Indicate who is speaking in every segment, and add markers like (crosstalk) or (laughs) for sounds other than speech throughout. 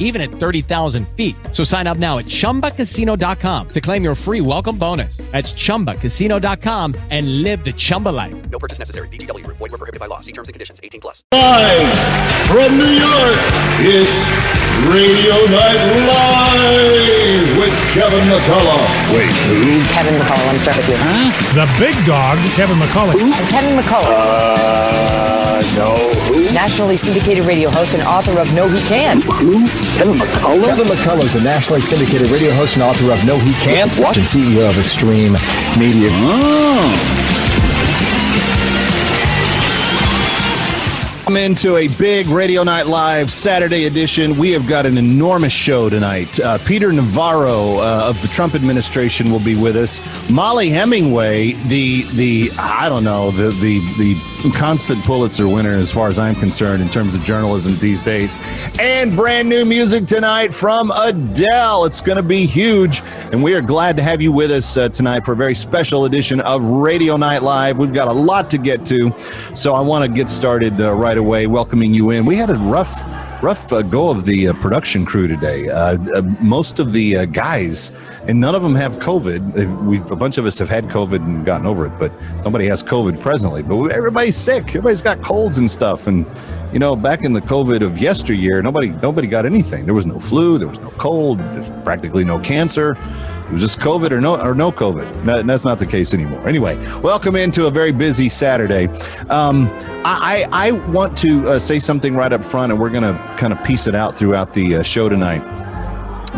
Speaker 1: even at 30,000 feet. So sign up now at chumbacasino.com to claim your free welcome bonus. That's chumbacasino.com and live the Chumba life.
Speaker 2: No purchase necessary. VGW Group. Void were prohibited by law. See terms and conditions. 18 plus.
Speaker 3: Live from New York, it's Radio Night Live with Kevin McCullough. Wait, who?
Speaker 4: Kevin McCullough. Let me start with you.
Speaker 5: The big dog, Kevin McCullough.
Speaker 4: I'm Kevin McCullough,
Speaker 3: Uh, no, who?
Speaker 4: nationally syndicated radio host and author of No He Can't.
Speaker 3: Who? Kevin McCullough?
Speaker 6: Kevin McCullough is a nationally syndicated radio host and author of No He Can't, and CEO of Extreme Media.
Speaker 7: Come into a big Radio Night Live Saturday edition. We have got an enormous show tonight. Uh, Peter Navarro uh, of the Trump administration will be with us. Mollie Hemingway, the the I don't know the the the constant Pulitzer winner as far as I'm concerned in terms of journalism these days, and brand new music tonight from Adele. It's going to be huge, and we are glad to have you with us uh, tonight for a very special edition of Radio Night Live. We've got a lot to get to, so I want to get started uh, right away, welcoming you in. We had a rough rough uh, go of the uh, production crew today. Uh, uh, most of the uh, guys, and none of them have COVID. We've a bunch of us have had COVID and gotten over it, but nobody has COVID presently. But everybody's sick. Everybody's got colds and stuff. And you know, back in the COVID of yesteryear, nobody nobody got anything. There was no flu. There was no cold. There's practically no cancer. It was just COVID or no or no COVID. That- that's not the case anymore. Anyway, welcome into a very busy Saturday. Um, I, I I want to uh, say something right up front, and we're going to kind of piece it out throughout the uh, show tonight.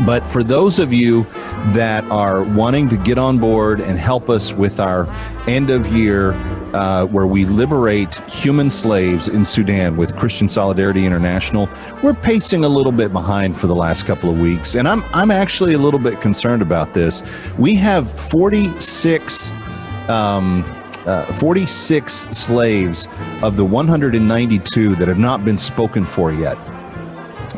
Speaker 7: But for those of you that are wanting to get on board and help us with our end of year, uh, where we liberate human slaves in Sudan with Christian Solidarity International, we're pacing a little bit behind for the last couple of weeks, and I'm I'm actually a little bit concerned about this. We have 46. Um, uh, 46 slaves of the 192 that have not been spoken for yet.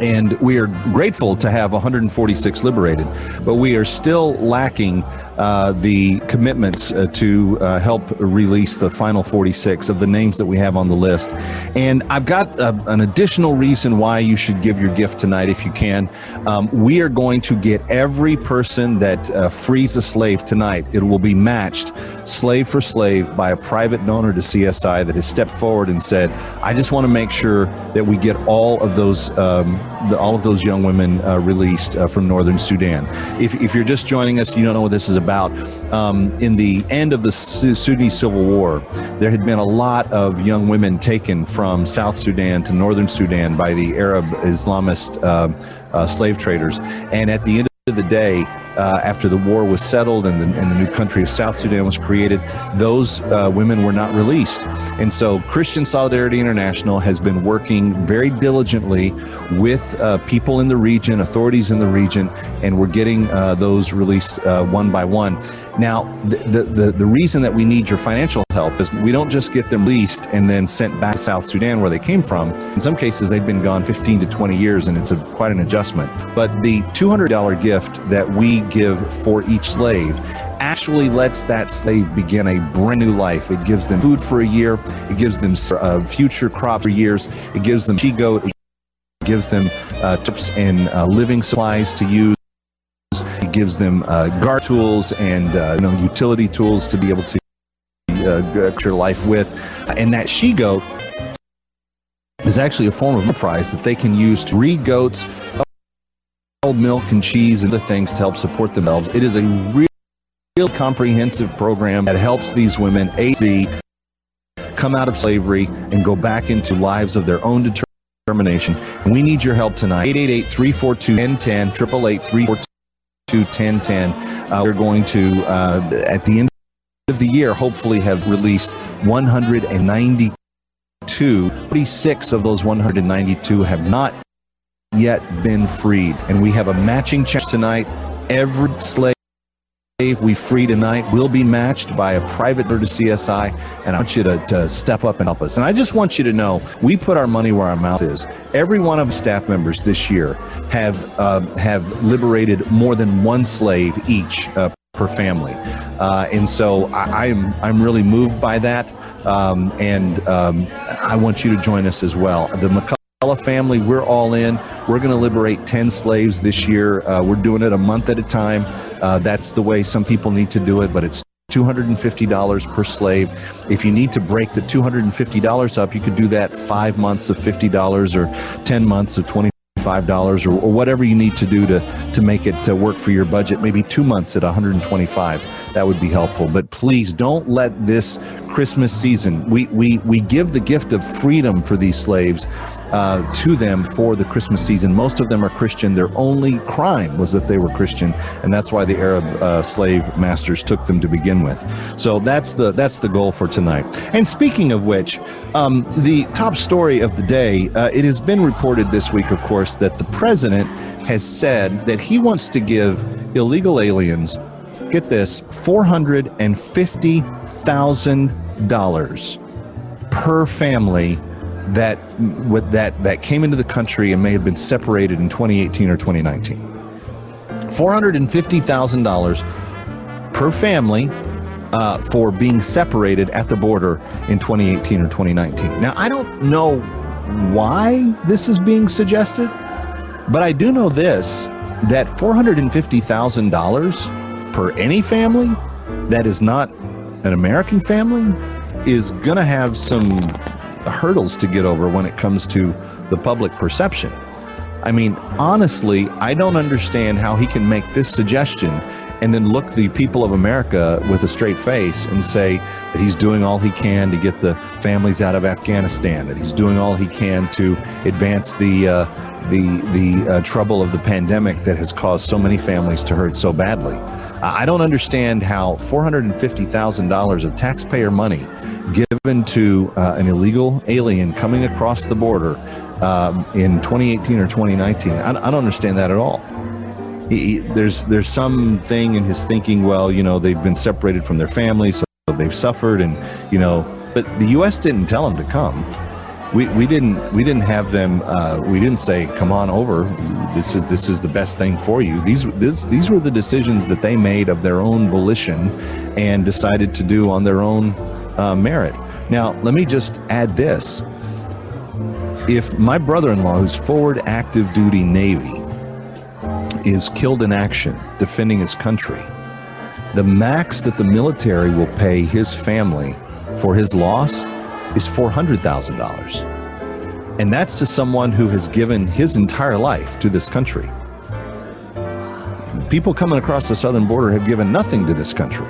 Speaker 7: And we are grateful to have 146 liberated, but we are still lacking uh, the commitments uh, to uh, help release the final 46 of the names that we have on the list. And I've got uh, an additional reason why you should give your gift tonight if you can. Um, we are going to get every person that uh, frees a slave tonight, it will be matched slave for slave by a private donor to CSI that has stepped forward and said, I just want to make sure that we get all of those um, the, all of those young women uh, released uh, from northern Sudan. If, if you're just joining us, you don't know what this is about. Um, in the end of the Su- Sudanese civil war, there had been a lot of young women taken from South Sudan to northern Sudan by the Arab Islamist uh, uh, slave traders, and at the end of the day, uh, after the war was settled and the, and the new country of South Sudan was created, those uh, women were not released. And so Christian Solidarity International has been working very diligently with uh, people in the region, authorities in the region, and we're getting uh, those released uh, one by one. Now, the, the, the, reason that we need your financial help is we don't just get them released and then sent back to South Sudan where they came from. In some cases, they've been gone 15 to 20 years, and it's a, quite an adjustment. But the $200 gift that we give for each slave actually lets that slave begin a brand new life. It gives them food for a year, it gives them uh, future crop for years, it gives them she goat, it gives them uh, tips and uh, living supplies to use. It gives them uh, guard tools and uh, you know utility tools to be able to uh, get your life with, and that she goat is actually a form of enterprise that they can use to breed goats, milk and cheese and the things to help support themselves. It is a real, real comprehensive program that helps these women AC come out of slavery and go back into lives of their own determination. We need your help tonight. 888-342-1010, 888-342-1010. Uh, we're going to, uh, at the end of the year, hopefully have released 192. 46 of those 192 have not yet been freed. And we have a matching challenge tonight. Every slave we free tonight will be matched by a private to CSI, and I want you to, to step up and help us. And I just want you to know we put our money where our mouth is. Every one of the staff members this year have uh, have liberated more than one slave each. Uh, per family, uh, and so I, I'm I'm really moved by that, um, and um, I want you to join us as well. The McCullough family, we're all in. We're going to liberate 10 slaves this year. Uh, we're doing it a month at a time. Uh, that's the way some people need to do it, but it's $250 per slave. If you need to break the $250 up, you could do that five months of $50 or 10 months of 20 five dollars or, or whatever you need to do to to make it uh, work for your budget maybe two months at 125 that would be helpful but please don't let this christmas season we we we give the gift of freedom for these slaves uh, to them for the Christmas season. Most of them are Christian. Their only crime was that they were Christian, and that's why the Arab uh, slave masters took them to begin with. So that's the that's the goal for tonight. And speaking of which, um, the top story of the day. Uh, it has been reported this week, of course, that the president has said that he wants to give illegal aliens. Get this, four hundred and fifty thousand dollars per family that with that that came into the country and may have been separated in 2018 or 2019. $450,000 per family uh, for being separated at the border in 2018 or 2019. Now, I don't know why this is being suggested, but I do know this that $450,000 per any family that is not an American family is going to have some hurdles to get over when it comes to the public perception. I mean, honestly, I don't understand how he can make this suggestion and then look the people of America with a straight face and say that he's doing all he can to get the families out of Afghanistan, that he's doing all he can to advance the uh, the the uh, trouble of the pandemic that has caused so many families to hurt so badly. I don't understand how $450,000 of taxpayer money given to uh, an illegal alien coming across the border um, in 2018 or 2019. I, I don't understand that at all. He, he, there's there's something in his thinking. Well, you know, they've been separated from their families, so they've suffered, and you know, but the U.S. didn't tell him to come. We, we didn't we didn't have them. Uh, we didn't say, "Come on over. This is this is the best thing for you." These this, these were the decisions that they made of their own volition, and decided to do on their own uh, merit. Now, let me just add this. If my brother in law, who's forward active duty Navy, is killed in action defending his country, the max that the military will pay his family for his loss is $400,000. And that's to someone who has given his entire life to this country. People coming across the southern border have given nothing to this country.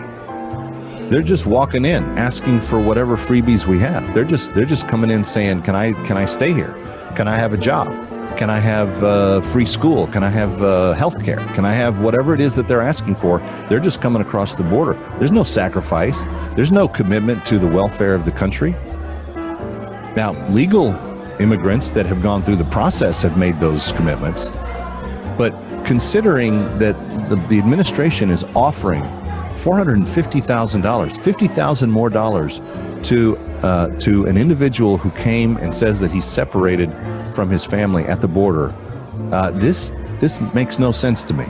Speaker 7: They're just walking in asking for whatever freebies we have. They're just they're just coming in saying, "Can I can I stay here? Can I have a job? Can I have uh, free school? Can I have uh, health care? Can I have whatever it is that they're asking for? They're just coming across the border. There's no sacrifice. There's no commitment to the welfare of the country. Now, legal immigrants that have gone through the process have made those commitments. But considering that the, the administration is offering $450,000, 50,000 more dollars to uh, to an individual who came and says that he's separated from his family at the border. Uh, this this makes no sense to me.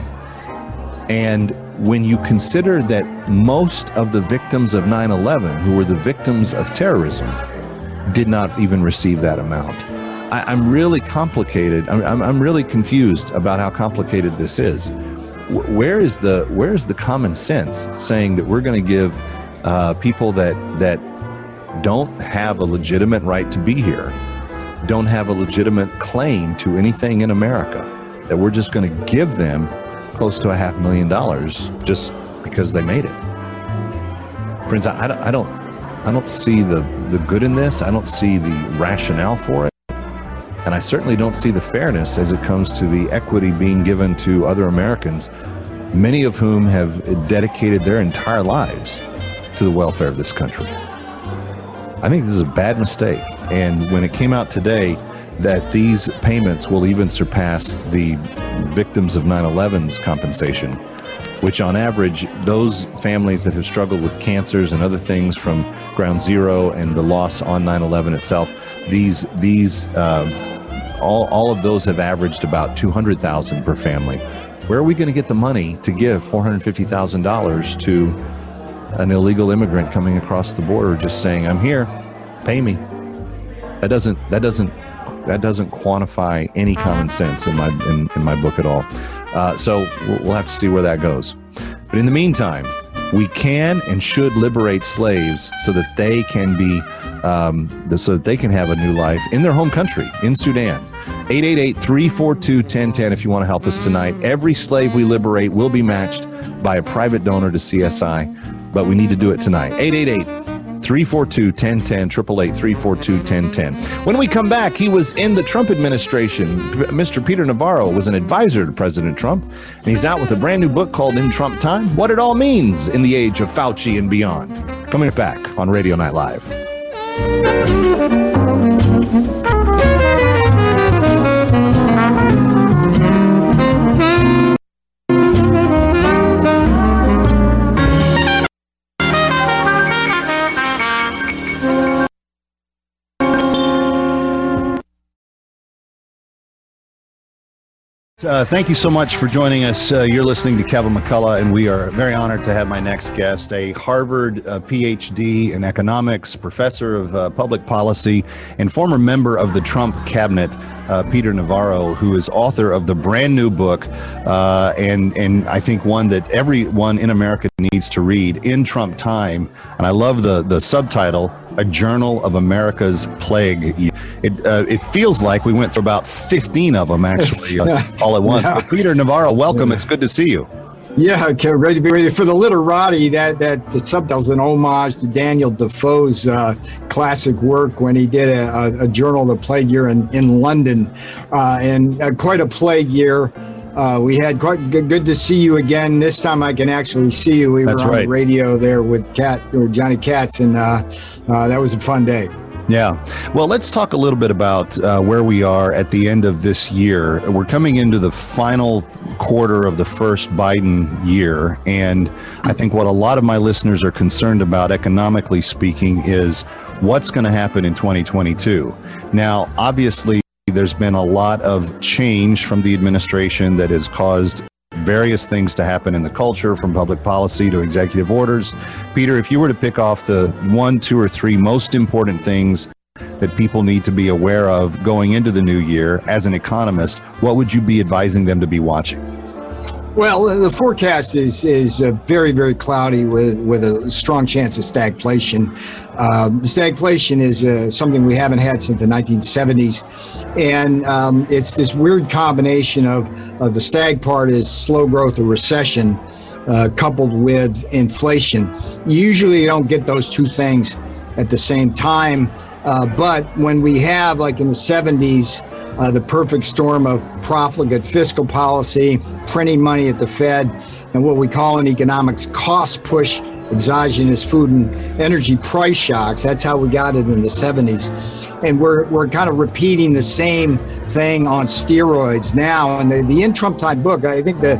Speaker 7: And when you consider that most of the victims of 9/11, who were the victims of terrorism, did not even receive that amount. I, am really complicated. I'm, I'm really confused about how complicated this is where is the where is the common sense saying that we're going to give uh, people that that don't have a legitimate right to be here, don't have a legitimate claim to anything in America, that we're just going to give them close to a half million dollars just because they made it. Friends, I, I don't I don't see the the good in this. I don't see the rationale for it. And I certainly don't see the fairness as it comes to the equity being given to other Americans, many of whom have dedicated their entire lives to the welfare of this country. I think this is a bad mistake. And when it came out today that these payments will even surpass the victims of 9 11's compensation, which on average, those families that have struggled with cancers and other things from ground zero and the loss on 9 11 itself, these, these, um, all, all of those have averaged about 200,000 per family. Where are we going to get the money to give $450,000 to an illegal immigrant coming across the border just saying, "I'm here, pay me"? That doesn't that doesn't that doesn't quantify any common sense in my in, in my book at all. Uh, so we'll have to see where that goes. But in the meantime, we can and should liberate slaves so that they can be um, so that they can have a new life in their home country in Sudan. 888-342-1010 if you want to help us tonight. Every slave we liberate will be matched by a private donor to CSI, but we need to do it tonight. 888 342 1010, 888 342 1010. When we come back, he was in the Trump administration. Mr. Peter Navarro was an advisor to President Trump, and he's out with a brand new book called In Trump Time What It All Means in the Age of Fauci and Beyond. Coming back on Radio Night Live. Uh, thank you so much for joining us. Uh, you're listening to Kevin McCullough, and we are very honored to have my next guest, a Harvard uh, PhD in economics, professor of uh, public policy, and former member of the Trump cabinet, uh, Peter Navarro, who is author of the brand new book, uh, and and I think one that everyone in America needs to read, "In Trump Time." And I love the the subtitle a journal of America's plague. It uh, it feels like we went through about fifteen of them actually (laughs) uh, all at once.
Speaker 8: Yeah.
Speaker 7: But Peter Navarro, welcome. It's good to see you.
Speaker 8: Yeah, okay, ready to be ready for the literati. That that the subtitle's an homage to Daniel Defoe's uh, classic work when he did a, a, a journal of the plague year in in London, uh, and uh, quite a plague year. Uh, we had quite good, good to see you again. This time I can actually see you. We
Speaker 7: That's
Speaker 8: were on
Speaker 7: right.
Speaker 8: the radio there with Cat or Johnny Katz, and uh, uh, that was a fun day.
Speaker 7: Yeah. Well, let's talk a little bit about uh, where we are at the end of this year. We're coming into the final quarter of the first Biden year. And I think what a lot of my listeners are concerned about, economically speaking, is what's going to happen in 2022. Now, obviously, there's been a lot of change from the administration that has caused various things to happen in the culture from public policy to executive orders. Peter, if you were to pick off the one, two, or three most important things that people need to be aware of going into the new year as an economist, what would you be advising them to be watching?
Speaker 8: Well, the forecast is is uh, very very cloudy with with a strong chance of stagflation. Um, stagflation is uh, something we haven't had since the 1970s, and um, it's this weird combination of, of the stag part is slow growth or recession, uh, coupled with inflation. Usually, you don't get those two things at the same time, uh, but when we have like in the 70s uh, the perfect storm of profligate fiscal policy, printing money at the Fed, and what we call in economics cost push exogenous food and energy price shocks. That's how we got it in the 70s. And we're, we're kind of repeating the same thing on steroids now. And the, the In Trump Time book, I think the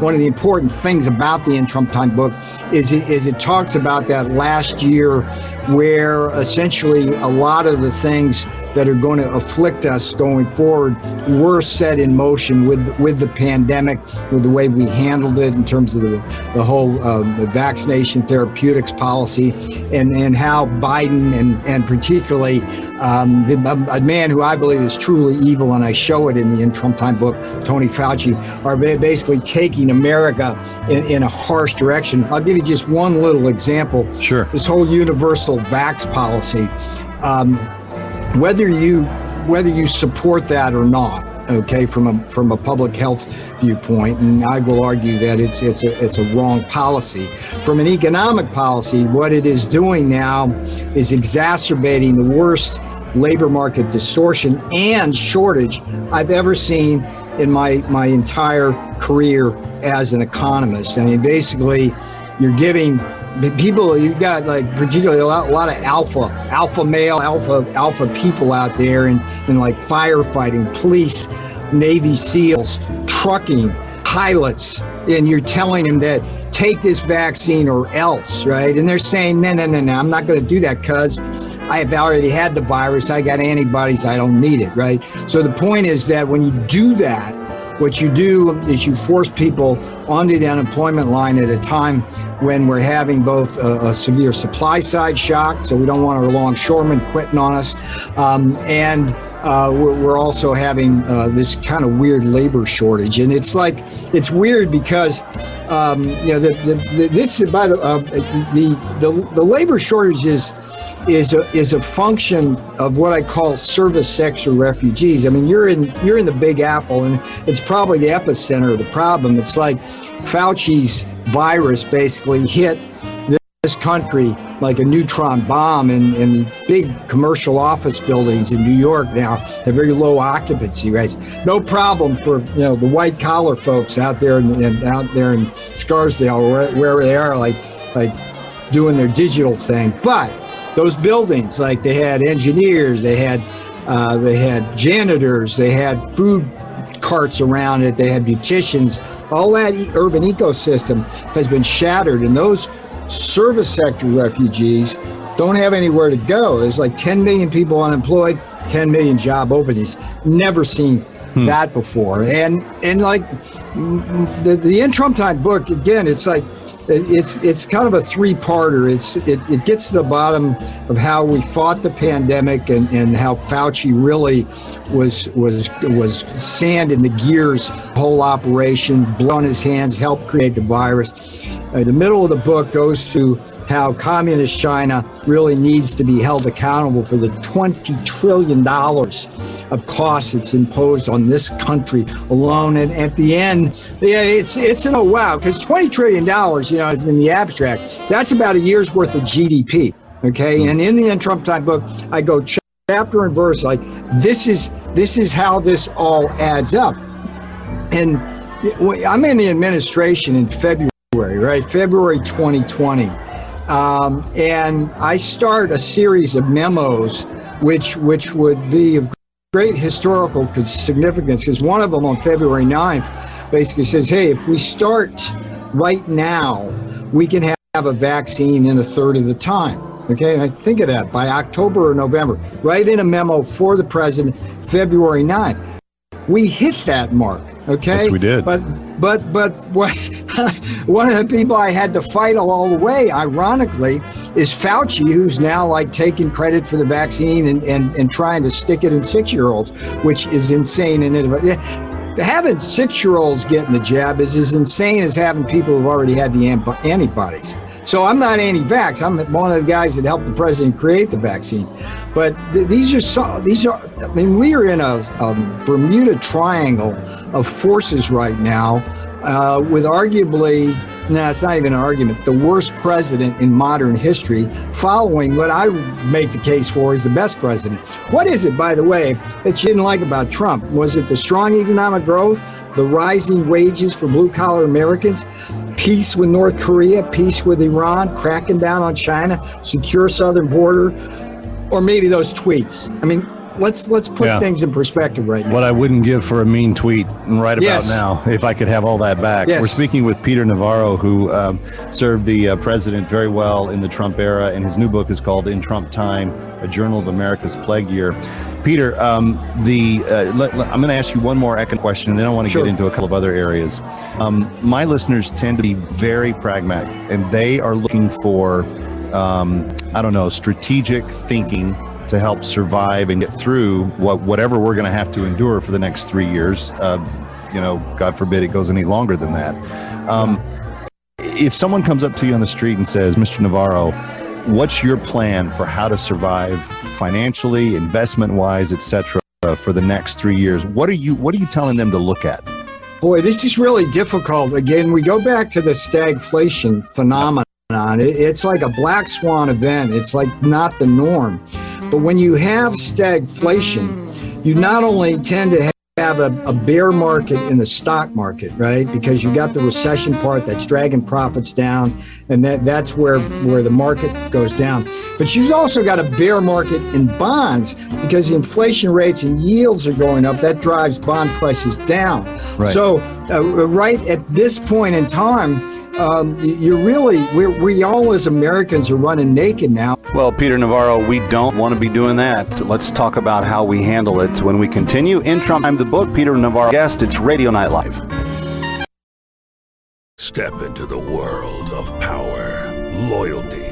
Speaker 8: one of the important things about the In Trump Time book is it, is it talks about that last year where essentially a lot of the things that are going to afflict us going forward were set in motion with with the pandemic, with the way we handled it in terms of the, the whole um, the vaccination therapeutics policy, and, and how Biden and, and particularly um, the, a man who I believe is truly evil, and I show it in the In Trump Time book, Tony Fauci, are basically taking America in, in a harsh direction. I'll give you just one little example.
Speaker 7: Sure.
Speaker 8: This whole universal vax policy. Um, whether you whether you support that or not okay from a from a public health viewpoint and I will argue that it's it's a it's a wrong policy. From an economic policy what it is doing now is exacerbating the worst labor market distortion and shortage I've ever seen in my my entire career as an economist. I mean basically you're giving people you got like particularly a lot, a lot of alpha alpha male alpha alpha people out there and in like firefighting police navy seals trucking pilots and you're telling them that take this vaccine or else, right? And they're saying, no, no, no, no, I'm not going to do that because I have already had the virus. I got antibodies. I don't need it, right? So the point is that when you do that, what you do is you force people onto the unemployment line at a time when we're having both a, a severe supply side shock, so we don't want our longshoremen quitting on us, um, and uh, we're, also having uh, this kind of weird labor shortage. And it's like, it's weird because, um, you know, the, the, the, this, by the, uh, the, the, the labor shortage is, is a, is a function of what I call service sector refugees. I mean, you're in you're in the Big Apple, and it's probably the epicenter of the problem. It's like Fauci's virus basically hit this country like a neutron bomb in, in big commercial office buildings in New York now have very low occupancy rates. No problem for you know the white collar folks out there and out there in Scarsdale where, where they are like like doing their digital thing. But those buildings, like they had engineers, they had uh, they had janitors, they had food carts around it, they had beauticians. All that urban ecosystem has been shattered, and those service sector refugees don't have anywhere to go. There's like 10 million people unemployed, 10 million job openings. Never seen hmm. that before. And and like the the in Trump time book again, it's like it's it's kind of a three-parter. It's it, it gets to the bottom of how we fought the pandemic and, and how Fauci really was was was sand in the gears whole operation, blood on his hands, helped create the virus. Uh, the middle of the book goes to how communist China really needs to be held accountable for the $20 trillion of costs it's imposed on this country alone. And at the end, yeah, it's it's an oh wow, because $20 trillion, you know, in the abstract, that's about a year's worth of GDP. Okay. And in the in Trump time book, I go chapter and verse like this is this is how this all adds up. And I'm in the administration in February, right? February 2020. Um, and I start a series of memos, which which would be of great historical significance, because one of them on February 9th basically says, "Hey, if we start right now, we can have a vaccine in a third of the time." Okay, I think of that by October or November. Write in a memo for the president, February 9th. We hit that mark. Okay,
Speaker 7: yes, we did.
Speaker 8: But but but what (laughs) one of the people I had to fight all the way, ironically, is Fauci, who's now like taking credit for the vaccine and and, and trying to stick it in six year olds, which is insane and it. Having six year olds getting the jab is as insane as having people who've already had the antibodies. So I'm not anti-vax. I'm one of the guys that helped the president create the vaccine. But th- these are so, these are. I mean, we are in a, a Bermuda Triangle of forces right now, uh, with arguably. No, it's not even an argument. The worst president in modern history, following what I make the case for is the best president. What is it, by the way, that you didn't like about Trump? Was it the strong economic growth? the rising wages for blue collar Americans, peace with North Korea, peace with Iran, cracking down on China, secure southern border, or maybe those tweets. I mean, let's let's put yeah. things in perspective right now.
Speaker 7: What I wouldn't give for a mean tweet right about yes. now, if I could have all that back. Yes. We're speaking with Peter Navarro, who um, served the uh, president very well in the Trump era, and his new book is called "In Trump Time: A Journal of America's Plague Year." Peter, um, the uh, let, let, I'm going to ask you one more econ question, and then I want to sure. get into a couple of other areas. Um, my listeners tend to be very pragmatic, and they are looking for, um, I don't know, strategic thinking to help survive and get through what whatever we're going to have to endure for the next three years. Uh, you know, God forbid it goes any longer than that. Um, if someone comes up to you on the street and says, "Mr. Navarro," what's your plan for how to survive financially, investment wise, etc., for the next three years? What are you What are you telling them to look at?
Speaker 8: Boy, this is really difficult. Again, we go back to the stagflation phenomenon. It's like a black swan event. It's like not the norm. But when you have stagflation, you not only tend to have a, a bear market in the stock market, right? Because you got the recession part that's dragging profits down, and that that's where where the market goes down. But you've also got a bear market in bonds because the inflation rates and yields are going up. That drives bond prices down.
Speaker 7: Right.
Speaker 8: So, uh, right at this point in time. Um, you're really, we're, we all as Americans are running naked now.
Speaker 7: Well, Peter Navarro, we don't want to be doing that. Let's talk about how we handle it when we continue. In Trump, I'm the book. Peter Navarro guest. It's Radio Night Live.
Speaker 9: Step into the world of power, loyalty,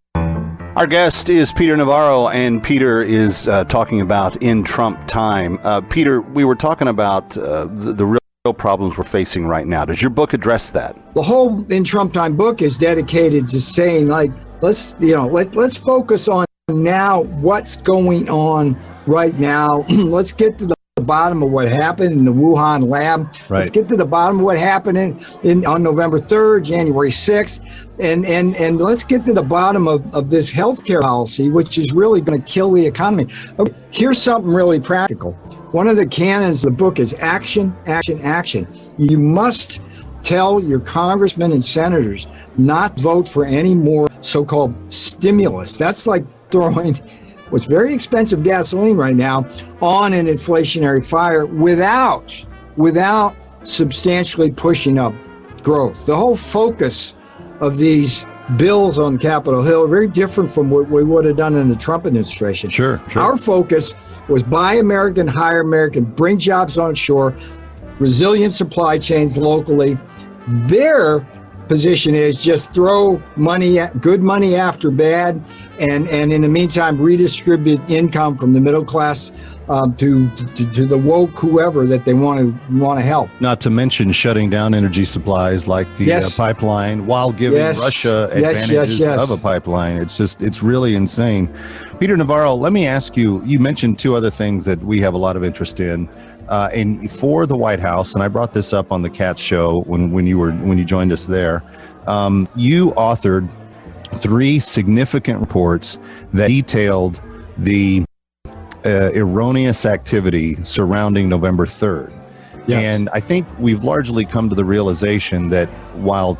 Speaker 7: Our guest is Peter Navarro, and Peter is uh, talking about in Trump time. Uh, Peter, we were talking about uh, the, the real problems we're facing right now. Does your book address that?
Speaker 8: The whole in Trump time book is dedicated to saying, like, let's you know, let let's focus on now what's going on right now. (clears throat) let's get to the bottom of what happened in the Wuhan lab.
Speaker 7: Right.
Speaker 8: Let's get to the bottom of what happened in, in on November 3rd, January 6th, and and and let's get to the bottom of, of this healthcare policy, which is really going to kill the economy. Okay, Here's something really practical. One of the canons of the book is action, action, action. You must tell your congressmen and senators not vote for any more so-called stimulus. That's like throwing what's very expensive gasoline right now on an inflationary fire without without substantially pushing up growth. The whole focus of these bills on Capitol Hill are very different from what we would have done in the Trump administration.
Speaker 7: Sure, sure.
Speaker 8: Our focus was buy American, hire American, bring jobs on shore, resilient supply chains locally. Their position is just throw money, good money after bad, and and in the meantime redistribute income from the middle class um, to, to to the woke whoever that they want to want to help.
Speaker 7: Not to mention shutting down energy supplies like the
Speaker 8: Yes.
Speaker 7: uh, pipeline while giving
Speaker 8: Yes.
Speaker 7: Russia
Speaker 8: Yes, yes,
Speaker 7: advantages of a pipeline. It's just, it's really insane. Peter Navarro, let me ask you you mentioned two other things that we have a lot of interest in. Uh, and for the White House, and I brought this up on the Cat Show when, when you were when you joined us there. Um, you authored three significant reports that detailed the uh, erroneous activity surrounding November 3rd. And I think we've largely come to the realization that while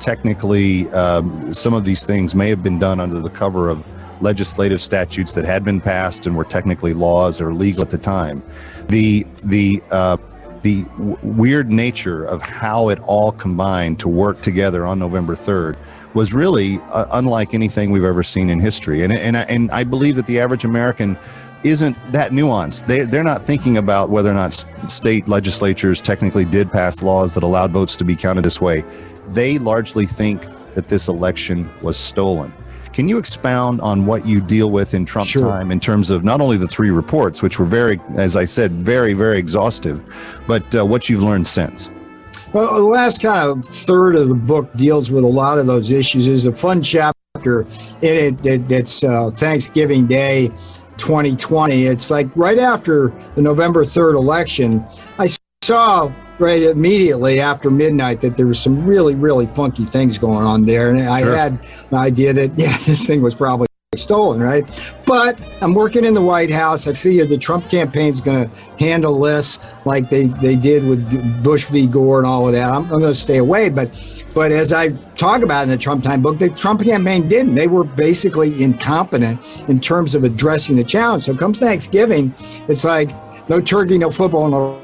Speaker 7: technically um, some of these things may have been done under the cover of legislative statutes that had been passed and were technically laws or legal at the time, the the uh, the w- weird nature of how it all combined to work together on November 3rd was really uh, unlike anything we've ever seen in history. And, and, I- and I believe that the average American isn't that nuanced. They, they're not thinking about whether or not state legislatures technically did pass laws that allowed votes to be counted this way. They largely think that this election was stolen. Can you expound on what you deal with in Trump
Speaker 8: Sure.
Speaker 7: time in terms of not only the three reports, which were very, as I said, very, very exhaustive, but uh, what you've learned since?
Speaker 8: Well, the last kind of third of the book deals with a lot of those issues. There's a fun chapter in it that, that's uh, Thanksgiving Day 2020. It's like right after the November 3rd election, I saw right immediately after midnight that there was some really, really funky things going on there. And I
Speaker 7: Sure.
Speaker 8: had an idea that, (laughs) yeah, this thing was probably stolen, right? But I'm working in the White House. I figured the Trump campaign's going to handle this like they, they did with Bush v. Gore and all of that. I'm, I'm going to stay away. But but as I talk about in the Trump Time book, the Trump campaign didn't. They were basically incompetent in terms of addressing the challenge. So comes Thanksgiving, it's like no turkey, no football, no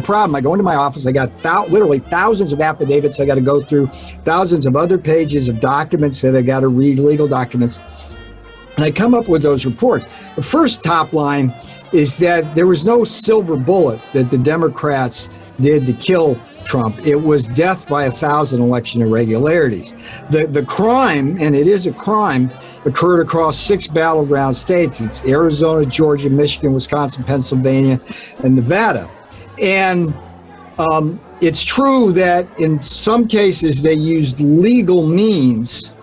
Speaker 8: problem. I go into my office. I got literally thousands of affidavits I got to go through, thousands of other pages of documents that I got to read, legal documents. And I come up with those reports. The first top line is that there was no silver bullet that the Democrats did to kill Trump. It was death by a thousand election irregularities. The the crime, and it is a crime, occurred across six battleground states. It's Arizona, Georgia, Michigan, Wisconsin, Pennsylvania, and Nevada. And um, it's true that in some cases they used legal means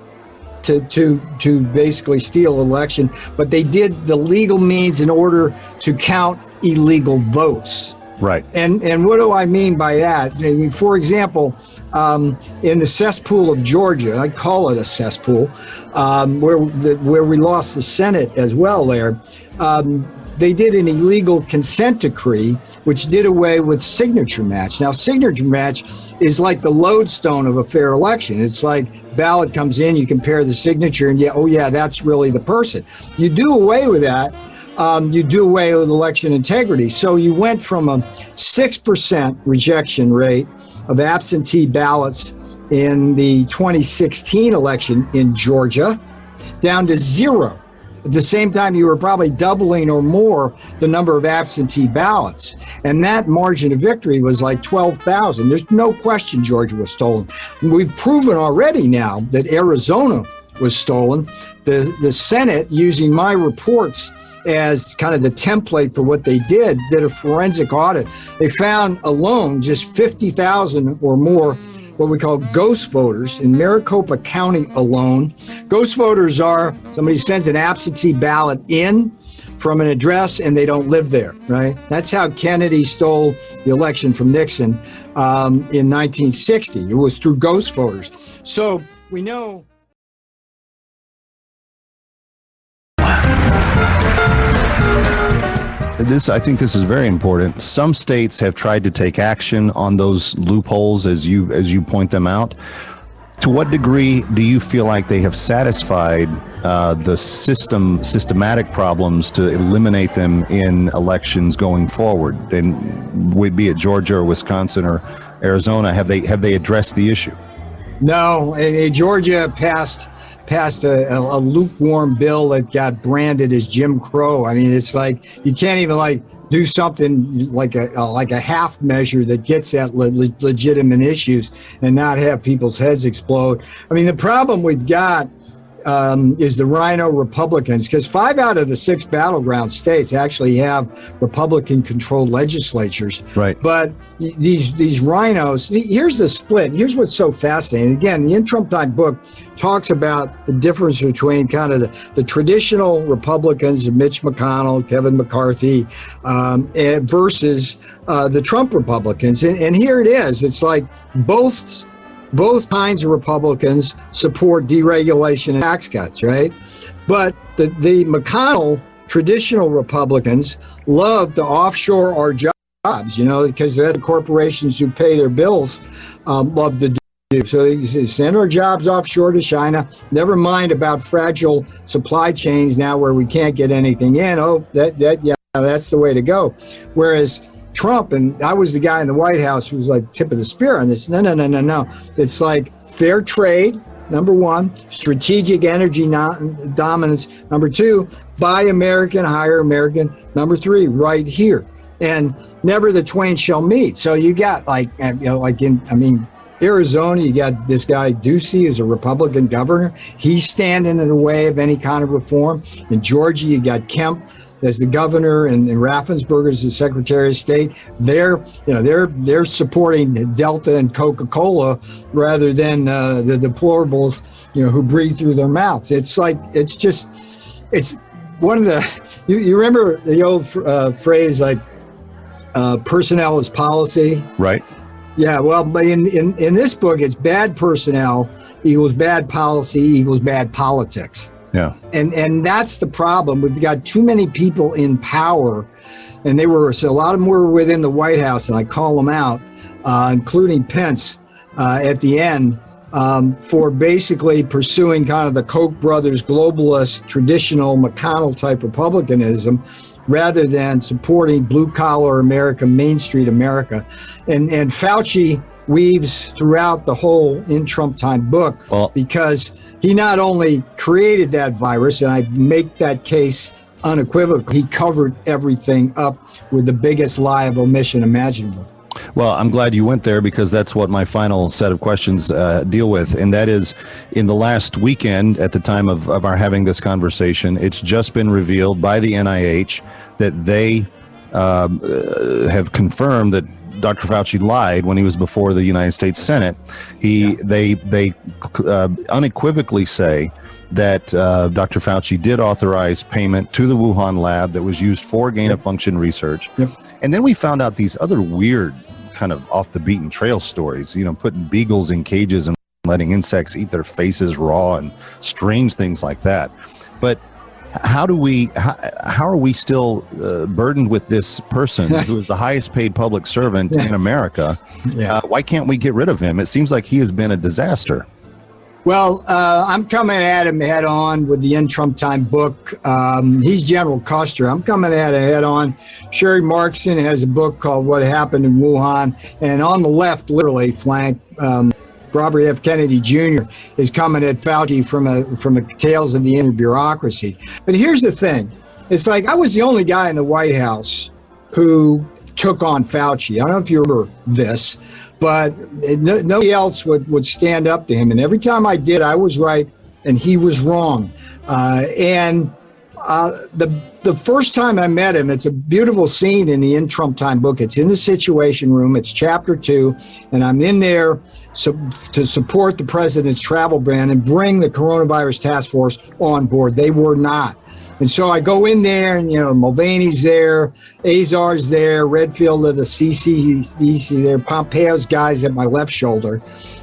Speaker 8: to, to, to basically steal election, but they did the legal means in order to count illegal votes.
Speaker 7: Right.
Speaker 8: And and what do I mean by that? I mean, for example, um, in the cesspool of Georgia, I call it a cesspool, um, where where we lost the Senate as well. There, um, they did an illegal consent decree, which did away with signature match. Now, signature match is like the lodestone of a fair election. It's like ballot comes in, you compare the signature, and yeah, oh yeah, that's really the person. You do away with that um, you do away with election integrity. So you went from a 6% rejection rate of absentee ballots in the 2016 election in Georgia down to zero. At the same time, you were probably doubling or more the number of absentee ballots. And that margin of victory was like 12,000. There's no question Georgia was stolen. We've proven already now that Arizona was stolen. The, the Senate, using my reports, as kind of the template for what they did, did a forensic audit. They found alone just 50,000 or more what we call ghost voters in Maricopa County alone. Ghost voters are somebody sends an absentee ballot in from an address and they don't live there, right? That's how Kennedy stole the election from Nixon um, in 1960. It was through ghost voters. So we know.
Speaker 7: This, I think, this is very important. Some states have tried to take action on those loopholes as you as you point them out. To what degree do you feel like they have satisfied uh, the system systematic problems to eliminate them in elections going forward? And would be it Georgia or Wisconsin or Arizona, have they have they addressed the issue?
Speaker 8: No, Georgia passed passed a, a, a, lukewarm bill that got branded as Jim Crow. I mean, it's like you can't even like do something like a, a like a half measure that gets at le- legitimate issues and not have people's heads explode. I mean, the problem we've got um, is the RINO Republicans, because five out of the six battleground states actually have Republican-controlled legislatures.
Speaker 7: Right.
Speaker 8: But these these RINOs. here's the split. Here's what's so fascinating. Again, the In Trump Time book talks about the difference between kind of the, the traditional Republicans, Mitch McConnell, Kevin McCarthy, um, versus uh, the Trump Republicans. And, and here it is. It's like both both kinds of Republicans support deregulation and tax cuts, right? But the, the McConnell traditional Republicans love to offshore our jobs, you know, because they're the corporations who pay their bills um, love to do. So they send our jobs offshore to China. Never mind about fragile supply chains now where we can't get anything in. Oh, that, that yeah, that's the way to go. Whereas Trump, and I was the guy in the White House who was like tip of the spear on this. No, no, no, no, no. It's like fair trade, number one, strategic energy dominance, number two, buy American, hire American, number three, right here. And never the twain shall meet. So you got like, you know, like in, I mean, Arizona, you got this guy Ducey, who's a Republican governor. He's standing in the way of any kind of reform. In Georgia, you got Kemp, as the governor and, and Raffensperger as the Secretary of State, they're you know they're they're supporting Delta and Coca Cola rather than uh, the deplorables you know who breathe through their mouths. It's like it's just it's one of the (laughs) you, you remember the old uh, phrase like uh, personnel is policy,
Speaker 7: right?
Speaker 8: Yeah, well, in, in in this book, it's bad personnel equals bad policy equals bad politics
Speaker 7: Yeah.
Speaker 8: And and that's the problem. We've got too many people in power, and they were so a lot of them were within the White House, and I call them out, uh, including Pence uh, at the end. Um, for basically pursuing kind of the Koch brothers globalist traditional McConnell type republicanism rather than supporting blue collar America, Main Street America. And, and Fauci weaves throughout the whole in Trump time book because he not only created that virus, and I make that case unequivocally, he covered everything up with the biggest lie of omission imaginable.
Speaker 7: Well, I'm glad you went there because that's what my final set of questions uh, deal with. And that is in the last weekend, at the time of, of our having this conversation, it's just been revealed by the NIH that they um, uh, have confirmed that Dr. Fauci lied when he was before the United States Senate. He they they uh, unequivocally say that uh, Dr. Fauci did authorize payment to the Wuhan lab that was used for gain of function research.
Speaker 8: Yep.
Speaker 7: And then we found out these other weird, kind of off the beaten trail stories. You know, putting beagles in cages and letting insects eat their faces raw and strange things like that. But how do we how, how are we still uh, burdened with this person (laughs) who is the highest paid public servant in america
Speaker 8: Yeah.
Speaker 7: uh, why can't we get rid of him it seems like he has been a disaster
Speaker 8: Well, uh, I'm coming at him head on with the In Trump Time book. Um, he's General Custer. I'm coming at it head on. Sharri Markson has a book called What Happened in Wuhan. And on the left, literally flank, um, Robert F. Kennedy Jr. is coming at Fauci from a from a tales of the inner bureaucracy. But here's the thing: it's like I was the only guy in the White House who took on Fauci. I don't know if you remember this, but no, nobody else would, would stand up to him. And every time I did, I was right and he was wrong. Uh, and uh, the the first time I met him, it's a beautiful scene in the In Trump Time book. It's in the Situation Room. It's chapter two, and I'm in there so, to support the president's travel ban and bring the coronavirus task force on board. They were not. And so I go in there, and you know, Mulvaney's there, Azar's there, Redfield of the CCDC there, Pompeo's guys at my left shoulder.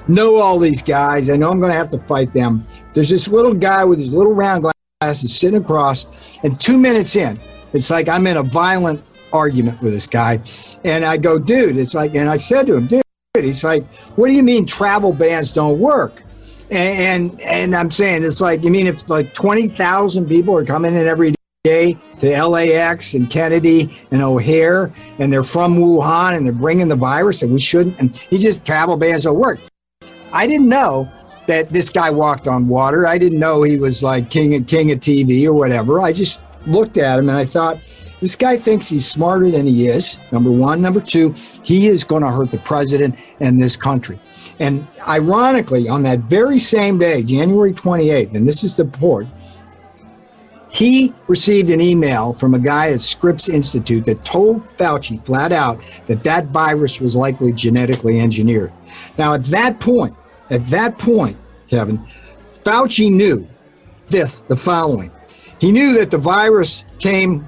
Speaker 8: Know all these guys. I know I'm going to have to fight them. There's this little guy with his little round glasses sitting across, and two minutes in, it's like I'm in a violent argument with this guy. And I go, dude, it's like, and I said to him, dude, he's like, what do you mean travel bans don't work? And, and and I'm saying it's like you mean if like twenty thousand people are coming in every day to LAX and Kennedy and O'Hare and they're from Wuhan and they're bringing the virus and we shouldn't and he just travel bans don't work. I didn't know that this guy walked on water. I didn't know he was like king of king of TV or whatever. I just looked at him and I thought this guy thinks he's smarter than he is. Number one, number two, he is going to hurt the president and this country. And ironically, on that very same day, January 28th, and this is the report, he received an email from a guy at Scripps Institute that told Fauci flat out that that virus was likely genetically engineered. Now, at that point, at that point, Kevin, Fauci knew this, the following. He knew that the virus came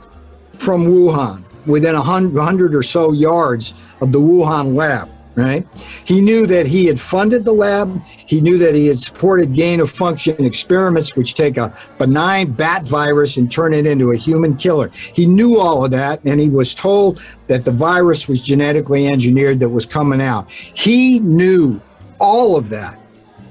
Speaker 8: from Wuhan, within a hundred or so yards of the Wuhan lab right? He knew that he had funded the lab. He knew that he had supported gain of function experiments, which take a benign bat virus and turn it into a human killer. He knew all of that, and he was told that the virus was genetically engineered that was coming out. He knew all of that.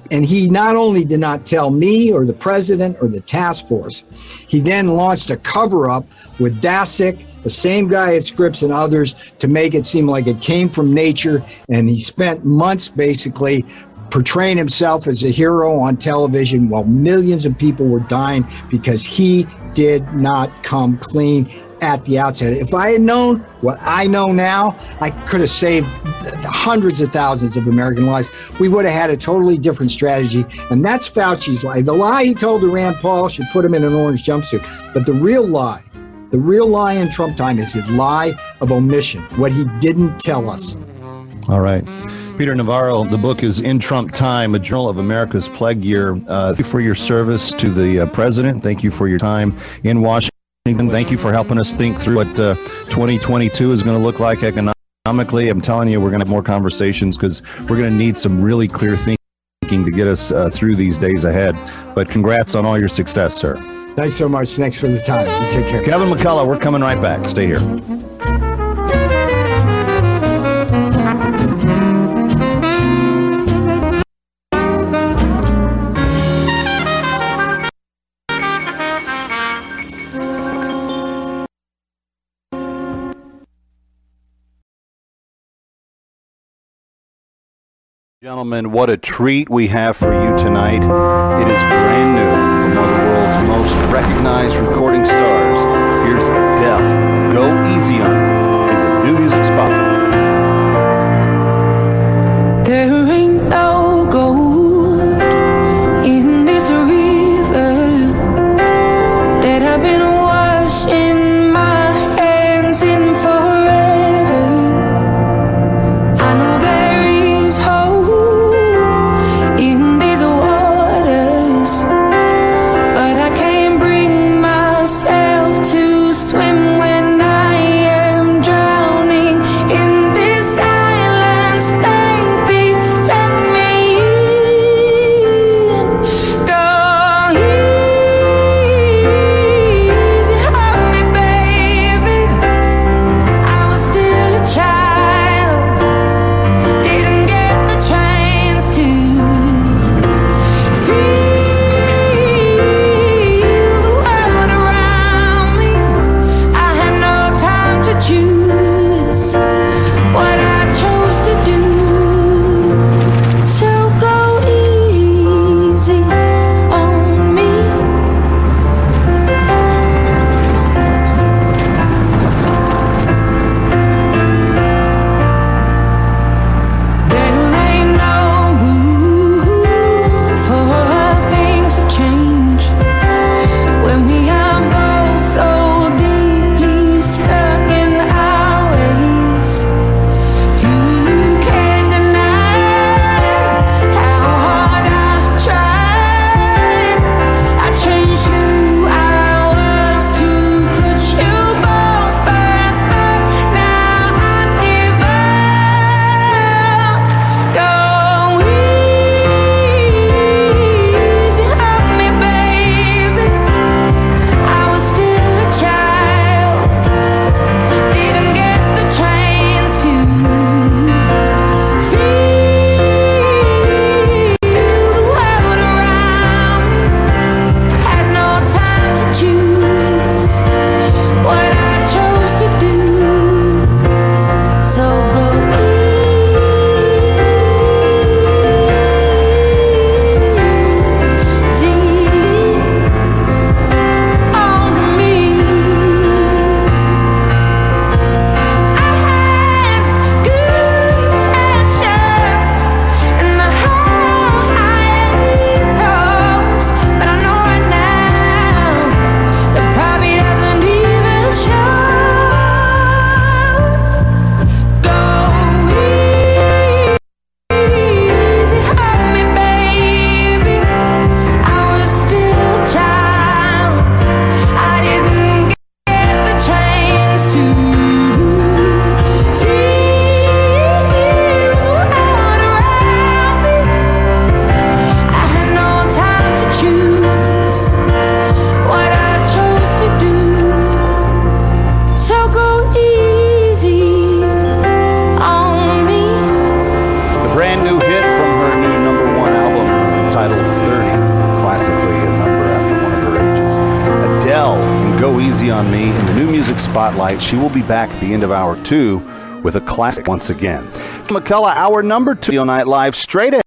Speaker 8: And he not only did not tell me or the president or the task force, he then launched a cover up with Daszak the same guy at Scripps and others to make it seem like it came from nature. And he spent months basically portraying himself as a hero on television while millions of people were dying because he did not come clean at the outset. If I had known what I know now, I could have saved hundreds of thousands of American lives. We would have had a totally different strategy. And that's Fauci's lie. The lie he told to Rand Paul should put him in an orange jumpsuit. But the real lie the real lie in Trump time is his lie of omission, what he didn't tell us.
Speaker 7: all right peter navarro the book is in trump time a journal of america's plague year uh, thank you for your service to the uh, president thank you for your time in washington and thank you for helping us think through what uh, 2022 is going to look like economically. I'm telling you, we're going to have more conversations because we're going to need some really clear thinking
Speaker 10: to get us uh, through these days ahead. But congrats on all your success, sir.
Speaker 8: Thanks so much. Thanks for the time. You take care.
Speaker 10: Kevin McCullough, we're coming right back. Stay here. Gentlemen, what a treat we have for you tonight. It is brand new from one of the world's most recognized recording stars. Here's Adele. Go easy on She will be back at the end of hour two with a classic once again. McCullough, hour number two on Night Live, straight ahead.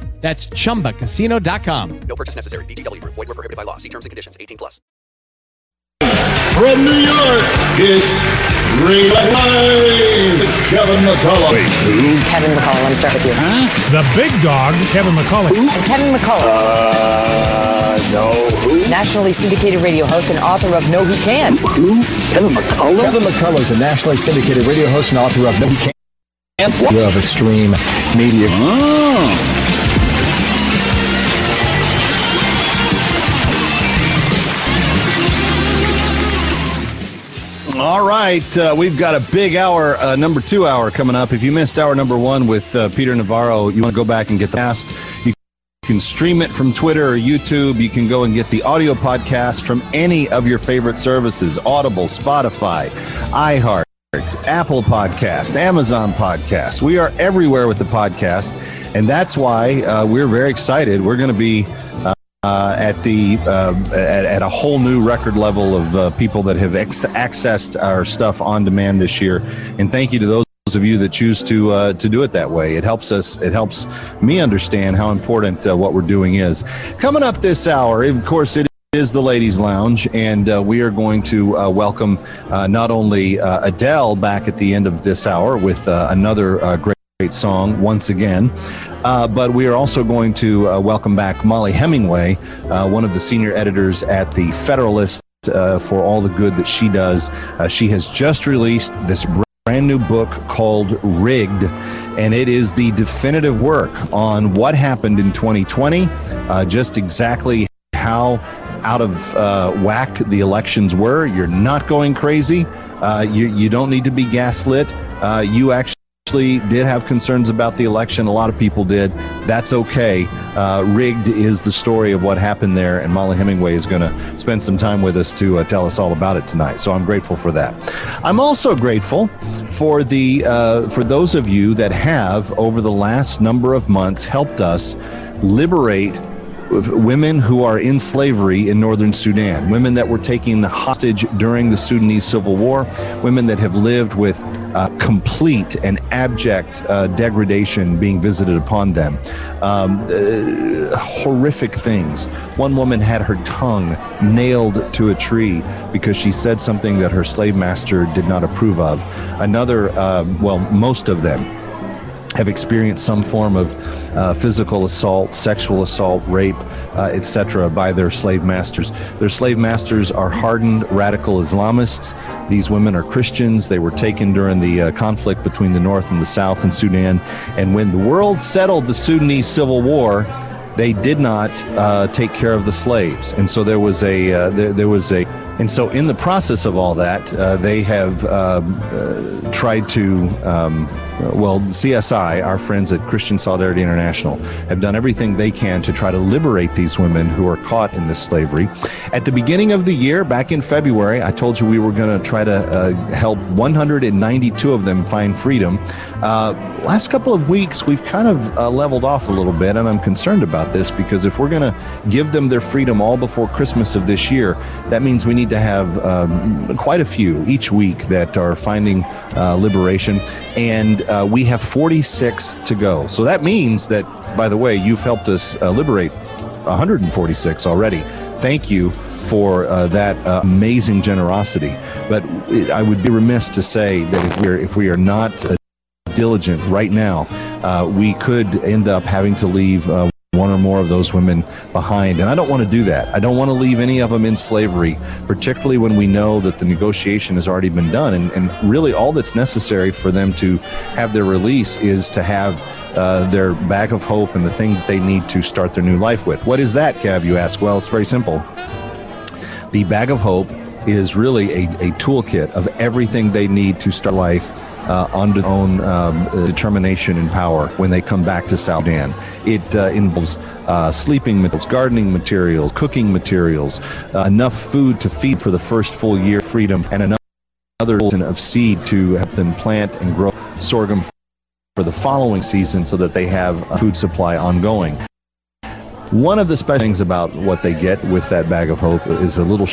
Speaker 1: That's ChumbaCasino.com.
Speaker 2: No purchase necessary. VGW. Void were prohibited by law. See terms and conditions. 18 plus.
Speaker 3: From New York, it's Real Live. Kevin McCullough. Wait, who?
Speaker 4: Kevin McCullough. Let me start with you. Huh?
Speaker 5: The big dog, Kevin McCullough.
Speaker 4: Who? Kevin McCullough.
Speaker 3: Uh, no, who?
Speaker 4: Nationally syndicated radio host and author of No He Can't.
Speaker 3: Who? Kevin McCullough?
Speaker 6: Kevin McCullough is a nationally syndicated radio host and author of No He Can't. You have extreme media.
Speaker 3: Oh.
Speaker 7: All right, uh, we've got a big hour, uh, number two hour coming up. If you missed hour number one with uh, Peter Navarro, you want to go back and get the past. You can stream it from Twitter or YouTube. You can go and get the audio podcast from any of your favorite services Audible, Spotify, iHeart, Apple Podcast, Amazon Podcast. We are everywhere with the podcast. And that's why uh, we're very excited. We're going to be uh, at the uh, at, at, a whole new record level of uh, people that have ex- accessed our stuff on demand this year. And thank you to those of you that choose to uh, to do it that way. It helps us. It helps me understand how important uh, what we're doing is. Coming up this hour, of course, it is the Ladies Lounge, and uh, we are going to uh, welcome uh, not only uh, Adele back at the end of this hour with another great song once again. Uh, but we are also going to uh, welcome back Mollie Hemingway, uh, one of the senior editors at the Federalist, uh, for all the good that she does. Uh, she has just released this brand new book called Rigged, and it is the definitive work on what happened in 2020, uh, just exactly how out of uh, whack the elections were. You're not going crazy. Uh, you, you don't need to be gaslit. Uh, you actually did have concerns about the election. A lot of people did. That's okay. Uh, rigged is the story of what happened there, and Mollie Hemingway is going to spend some time with us to uh, tell us all about it tonight. So I'm grateful for that. I'm also grateful for the uh, for those of you that have over the last number of months helped us liberate women who are in slavery in northern Sudan, women that were taken hostage during the Sudanese civil war, women that have lived with uh, complete and abject uh, degradation being visited upon them. Um, uh, horrific things. One woman had her tongue nailed to a tree because she said something that her slave master did not approve of. Another, um, well, most of them have experienced some form of uh, physical assault, sexual assault, rape, uh, etc., by their slave masters. Their slave masters are hardened radical Islamists. These women are Christians. They were taken during the uh, conflict between the North and the South in Sudan. And when the world settled the Sudanese civil war, they did not uh, take care of the slaves, and so there was a uh, there, there was a and so, in the process of all that, uh, they have um, uh, tried to, um, well, CSI, our friends at Christian Solidarity International, have done everything they can to try to liberate these women who are caught in this slavery. At the beginning of the year, back in February, I told you we were going to try to uh, help 192 of them find freedom. Uh, last couple of weeks, we've kind of uh, leveled off a little bit, and I'm concerned about this because if we're going to give them their freedom all before Christmas of this year, that means we need to have um, quite a few each week that are finding uh, liberation, and uh, we have 46 to go. So that means that, by the way, you've helped us uh, liberate 146 already. Thank you for uh, that uh, amazing generosity. But it, I would be remiss to say that if we're if we are not uh, diligent right now, uh, we could end up having to leave uh, one or more of those women behind. And I don't want to do that. I don't want to leave any of them in slavery, particularly when we know that the negotiation has already been done. And, and really, all that's necessary for them to have their release is to have uh, their bag of hope and the thing that they need to start their new life with. What is that, Kev? You ask. Well, it's very simple. The bag of hope is really a, a toolkit of everything they need to start life uh, under their own um, determination and power when they come back to South Sudan. It uh, involves uh, sleeping materials, gardening materials, cooking materials, uh, enough food to feed for the first full year of freedom, and another of seed to help them plant and grow sorghum for the following season so that they have a food supply ongoing. One of the special things about what they get with that bag of hope is a little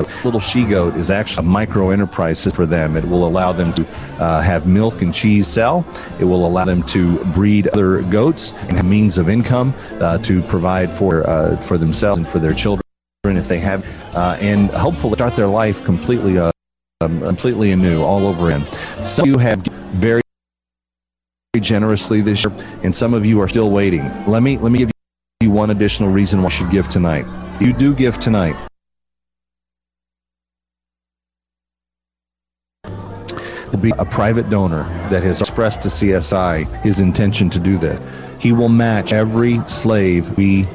Speaker 7: Little she goat is actually a micro enterprise for them. It will allow them to uh, have milk and cheese sell. It will allow them to breed other goats and have means of income uh, to provide for uh, for themselves and for their children. if they have, uh, and hopefully start their life completely, uh, um, completely anew, all over again. Some of you have very generously this year, and some of you are still waiting. Let me let me give you one additional reason why you should give tonight. You do give tonight. To be a private donor that has expressed to CSI his intention to do this. He will match every slave we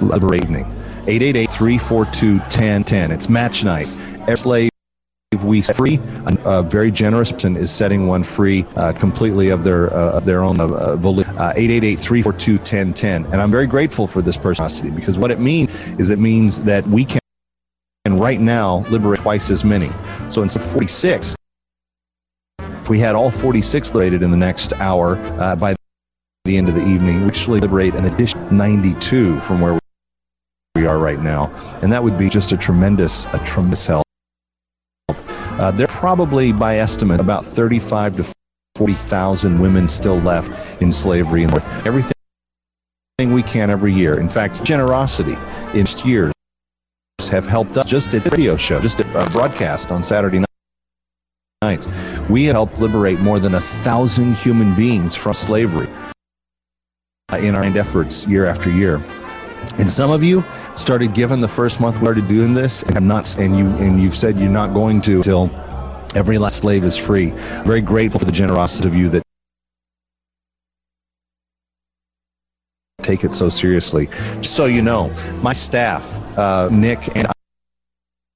Speaker 7: liberate evening. 888-342-1010. It's match night. Every slave we free. A, very generous person is setting one free uh, completely of their uh, of their own uh, volition. Uh, 888-342-1010. And I'm very grateful for this personosity because what it means is it means that we can and right now liberate twice as many. So instead of 46, if we had all 46 liberated in the next hour uh, by the end of the evening, we actually liberate an additional 92 from where we are right now. And that would be just a tremendous, a tremendous help. Uh, there are probably, by estimate, about 35 to 40,000 women still left in slavery and with everything we can every year. In fact, generosity in years have helped us just at the radio show, just a broadcast on Saturday nights. We helped liberate more than a thousand human beings from slavery in our efforts year after year. And some of you started giving the first month we started doing this, and I'm not, and you and you've said you're not going to until every last slave is free. Very grateful for the generosity of you that take it so seriously. Just so you know, my staff, uh, Nick and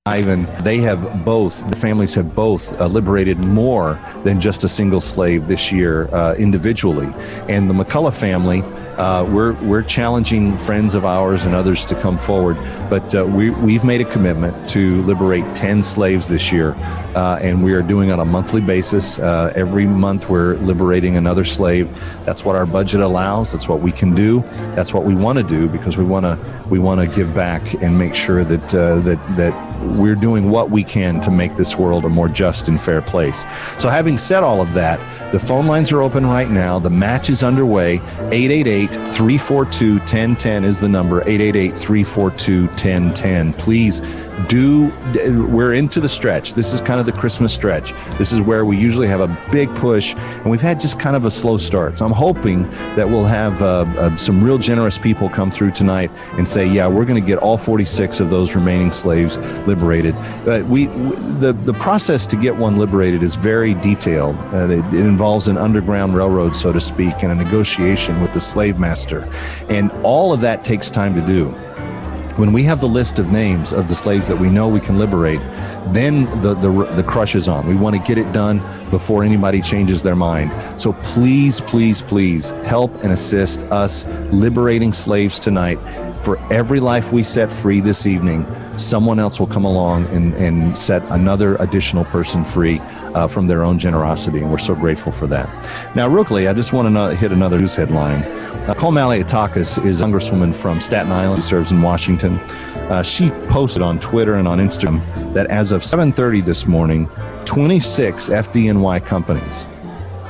Speaker 7: Ivan, they have both, the families have both uh, liberated more than just a single slave this year uh, individually. And the McCullough family, uh, we're, we're challenging friends of ours and others to come forward, but uh, we, we've made a commitment to liberate 10 slaves this year. Uh, and we are doing on a monthly basis. Uh, every month, we're liberating another slave. That's what our budget allows. That's what we can do. That's what we want to do because we want to we want to give back and make sure that uh, that that we're doing what we can to make this world a more just and fair place. So, having said all of that, the phone lines are open right now. The match is underway. 888 342 1010 is the number. 888 342 1010. Please do, we're into the stretch. This is kind of the Christmas stretch. This is where we usually have a big push, and we've had just kind of a slow start. So, I'm hoping that we'll have uh, uh, some real generous people come through tonight and say, yeah, we're going to get all 46 of those remaining slaves liberated. But we, the the process to get one liberated is very detailed. Uh, it, it, involves an underground railroad, so to speak, and a negotiation with the slave master, and all of that takes time to do. When we have the list of names of the slaves that we know we can liberate, then the, the, the crush is on. We want to get it done before anybody changes their mind. So please, please, please help and assist us liberating slaves tonight. For every life we set free this evening, someone else will come along and, and set another additional person free uh, from their own generosity. And we're so grateful for that. Now, Rookley, I just want to hit another news headline. Uh, Komali is a congresswoman from Staten Island who serves in Washington. Uh, she posted on Twitter and on Instagram that as of 7:30 this morning, 26 FDNY companies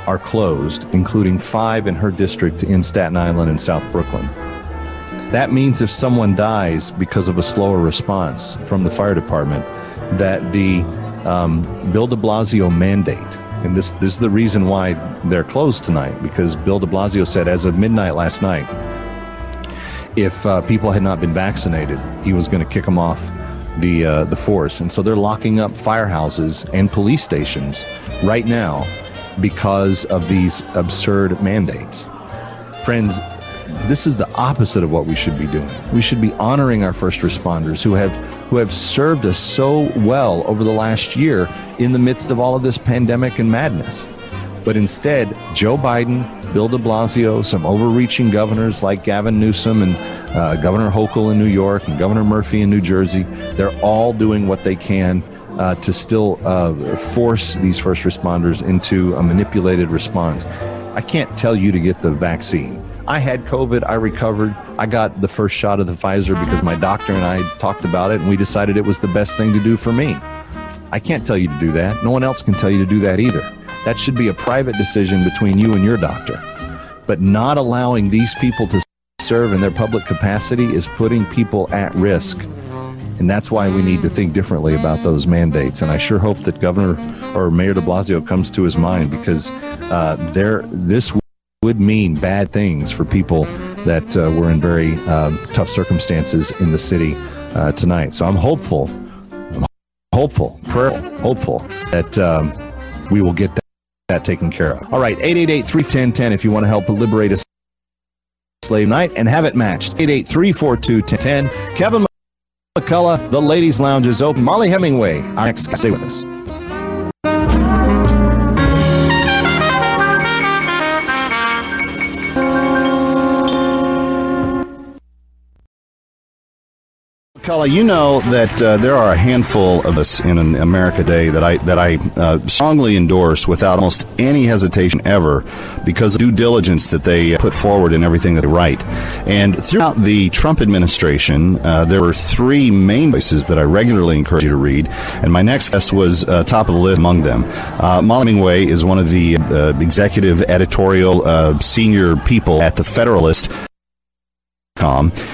Speaker 7: are closed, including five in her district in Staten Island and South Brooklyn. That means if someone dies because of a slower response from the fire department, that the um, Bill de Blasio mandate, and this, this is the reason why they're closed tonight, because Bill de Blasio said as of midnight last night, if uh, people had not been vaccinated, he was going to kick them off the uh, the force, and so they're locking up firehouses and police stations right now because of these absurd mandates. Friends, this is the opposite of what we should be doing. We should be honoring our first responders who have who have served us so well over the last year in the midst of all of this pandemic and madness. But instead, Joe Biden, Bill de Blasio, some overreaching governors like Gavin Newsom and uh, Governor Hochul in New York and Governor Murphy in New Jersey, they're all doing what they can uh, to still uh, force these first responders into a manipulated response. I can't tell you to get the vaccine. I had COVID. I recovered. I got the first shot of the Pfizer because my doctor and I talked about it and we decided it was the best thing to do for me. I can't tell you to do that. No one else can tell you to do that either. That should be a private decision between you and your doctor. But not allowing these people to serve in their public capacity is putting people at risk. And that's why we need to think differently about those mandates. And I sure hope that Governor or Mayor de Blasio comes to his mind because uh, there, this would mean bad things for people that uh, were in very um, tough circumstances in the city uh, tonight. So I'm hopeful, I'm hopeful, prayerful, hopeful that um, we will get that, that taken care of. All right, 888 310 if you want to help liberate a slave night and have it matched. 888 342 1010. Kevin McCullough, the ladies' lounge is open. Mollie Hemingway, our next guest. Stay with us. Cullah, you know that uh, there are a handful of us in America Day that I that I uh, strongly endorse without almost any hesitation ever, because of due diligence that they put forward in everything that they write. And throughout the Trump administration, uh, there were three main voices that I regularly encourage you to read. And my next guest was uh, top of the list among them. Uh, Mollie Hemingway is one of the uh, executive editorial uh, senior people at the Federalist.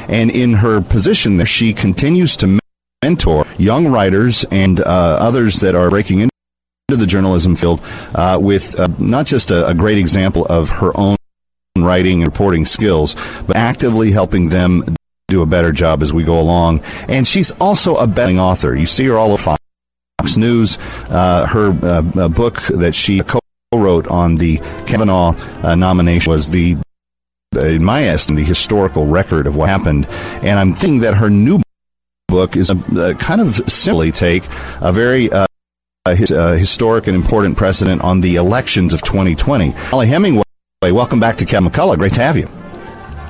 Speaker 7: And in her position there, she continues to mentor young writers and uh, others that are breaking into the journalism field uh, with uh, not just a, a, great example of her own writing and reporting skills, but actively helping them do a better job as we go along. And she's also a best author. You see her all over Fox News. Uh, her uh, book that she co-wrote on the Kavanaugh uh, nomination was the in my estimate, the historical record of what happened. And I'm thinking that her new book is a, a kind of simply take a very uh, his, uh, historic and important precedent on the elections of 2020. Mollie Hemingway, welcome back to Kevin McCullough. Great to have you.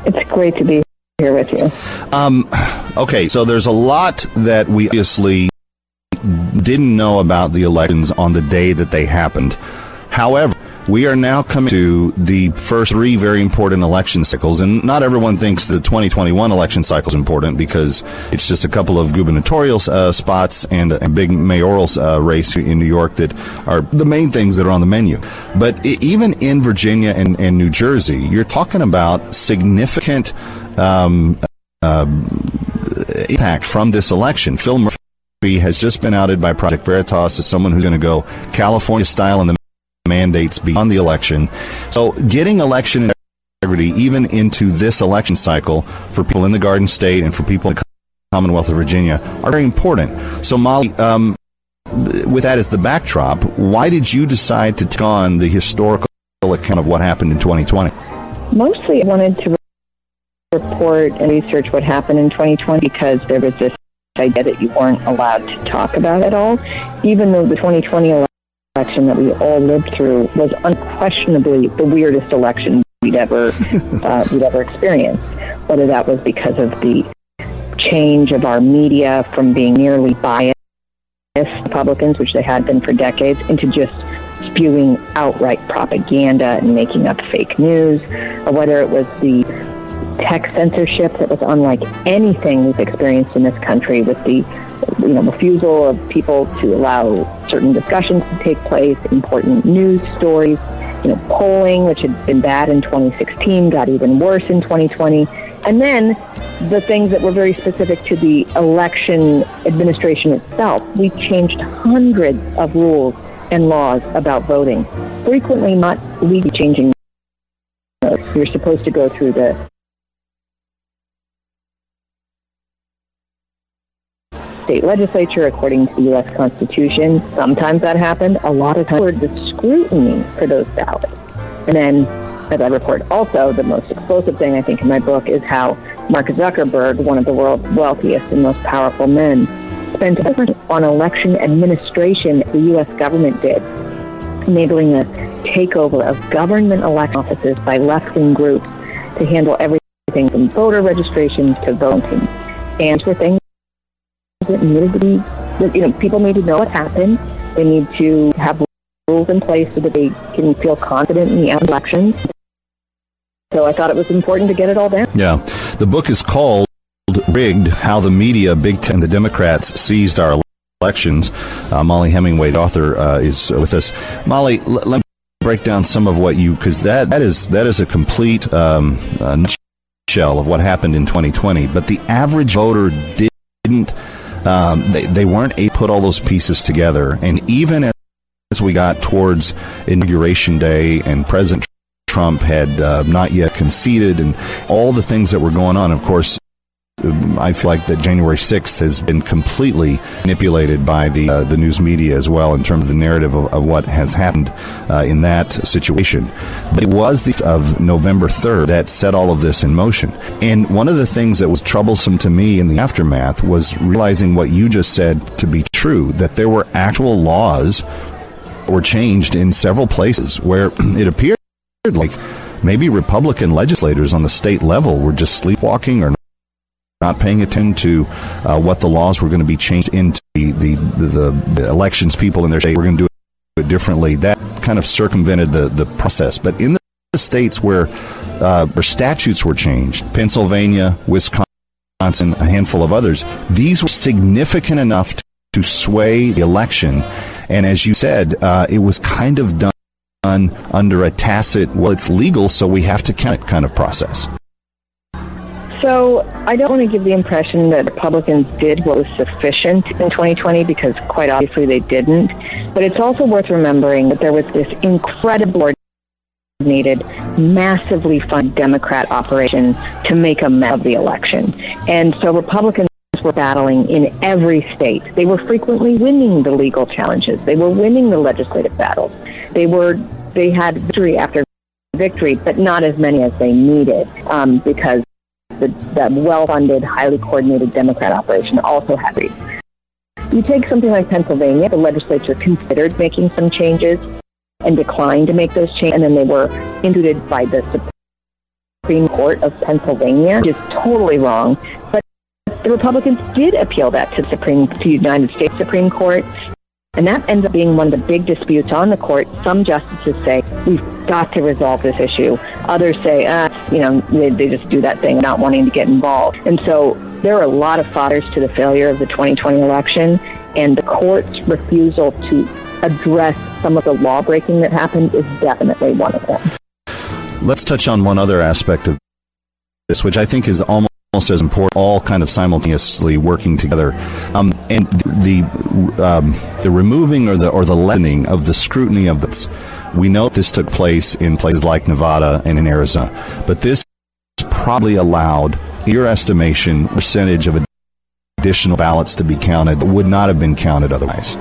Speaker 11: It's great to be here with you.
Speaker 7: Um, okay, so there's a lot that we obviously didn't know about the elections on the day that they happened. However, we are now coming to the first three very important election cycles, and not everyone thinks the 2021 election cycle is important because it's just a couple of gubernatorial uh, spots and a big mayoral uh, race in New York that are the main things that are on the menu. But even in Virginia and, and New Jersey, you're talking about significant um, uh, impact from this election. Phil Murphy has just been outed by Project Veritas as someone who's going to go California style in the mandates beyond the election. So getting election integrity even into this election cycle for people in the Garden State and for people in the Commonwealth of Virginia are very important. So Mollie, um, with that as the backdrop, why did you decide to take on the historical account of what happened in 2020?
Speaker 11: Mostly I wanted to report and research what happened in 2020 because there was this idea that you weren't allowed to talk about it all, even though the 2020 election that we all lived through was unquestionably the weirdest election we'd ever (laughs) uh, we'd ever experienced. Whether that was because of the change of our media from being nearly biased Republicans, which they had been for decades, into just spewing outright propaganda and making up fake news, or whether it was the tech censorship that was unlike anything we've experienced in this country with the you know, refusal of people to allow certain discussions to take place, important news stories, you know, polling, which had been bad in 2016, got even worse in 2020. And then the things that were very specific to the election administration itself. We changed hundreds of rules and laws about voting, frequently not legally changing. You're supposed to go through the state legislature according to the U.S. Constitution. Sometimes that happened. A lot of times, the scrutiny for those ballots. And then, as I report also, the most explosive thing I think in my book is how Mark Zuckerberg, one of the world's wealthiest and most powerful men, spent on election administration the U.S. government did, enabling a takeover of government election offices by left-wing groups to handle everything from voter registration to voting. And for things be, you know, people need to know what happened. They need to have rules in place so that they can feel confident in the elections. So I thought it was important to get it all down.
Speaker 7: Yeah. The book is called Rigged How the Media, Big Tech, the Democrats Seized Our Elections. Uh, Mollie Hemingway, author, uh, is with us. Mollie, l- let me break down some of what you, because that, that, is, that is a complete um, uh, shell of what happened in 2020. But the average voter didn't um, they, they weren't able to put all those pieces together. And even as we got towards Inauguration Day and President Trump had uh, not yet conceded and all the things that were going on, of course, I feel like that January 6th has been completely manipulated by the uh, the news media as well in terms of the narrative of, of what has happened uh, in that situation. But it was the of November 3rd that set all of this in motion. And one of the things that was troublesome to me in the aftermath was realizing what you just said to be true that there were actual laws were changed in several places where (clears throat) it appeared like maybe Republican legislators on the state level were just sleepwalking or not paying attention to uh, what the laws were going to be changed into the, the, the, the elections people in their state were going to do it differently. That kind of circumvented the, the process. But in the states where, uh, where statutes were changed, Pennsylvania, Wisconsin, a handful of others, these were significant enough to, to sway the election. And as you said, uh, it was kind of done under a tacit, well, it's legal, so we have to count it kind of process.
Speaker 11: So I don't want to give the impression that Republicans did what was sufficient in 2020 because quite obviously they didn't. But it's also worth remembering that there was this incredible needed massively funded Democrat operation to make a mess of the election. And so Republicans were battling in every state. They were frequently winning the legal challenges. They were winning the legislative battles. They were they had victory after victory, but not as many as they needed um, because the, the well-funded, highly coordinated Democrat operation also had these. You take something like Pennsylvania, the legislature considered making some changes and declined to make those changes, and then they were instituted by the Supreme Court of Pennsylvania, which is totally wrong. But the Republicans did appeal that to Supreme, to the United States Supreme Court, and that ends up being one of the big disputes on the court. Some justices say, we've got to resolve this issue. Others say, ah, you know, they, they just do that thing, not wanting to get involved. And so there are a lot of fathers to the failure of the 2020 election, and the court's refusal to address some of the law breaking that happened is definitely one of them.
Speaker 7: Let's touch on one other aspect of this, which I think is almost almost as important, all kind of simultaneously working together. Um, and the um, the removing or the or the lessening of the scrutiny of this. We know this took place in places like Nevada and in Arizona, but this probably allowed, your estimation, percentage of additional ballots to be counted that would not have been counted otherwise.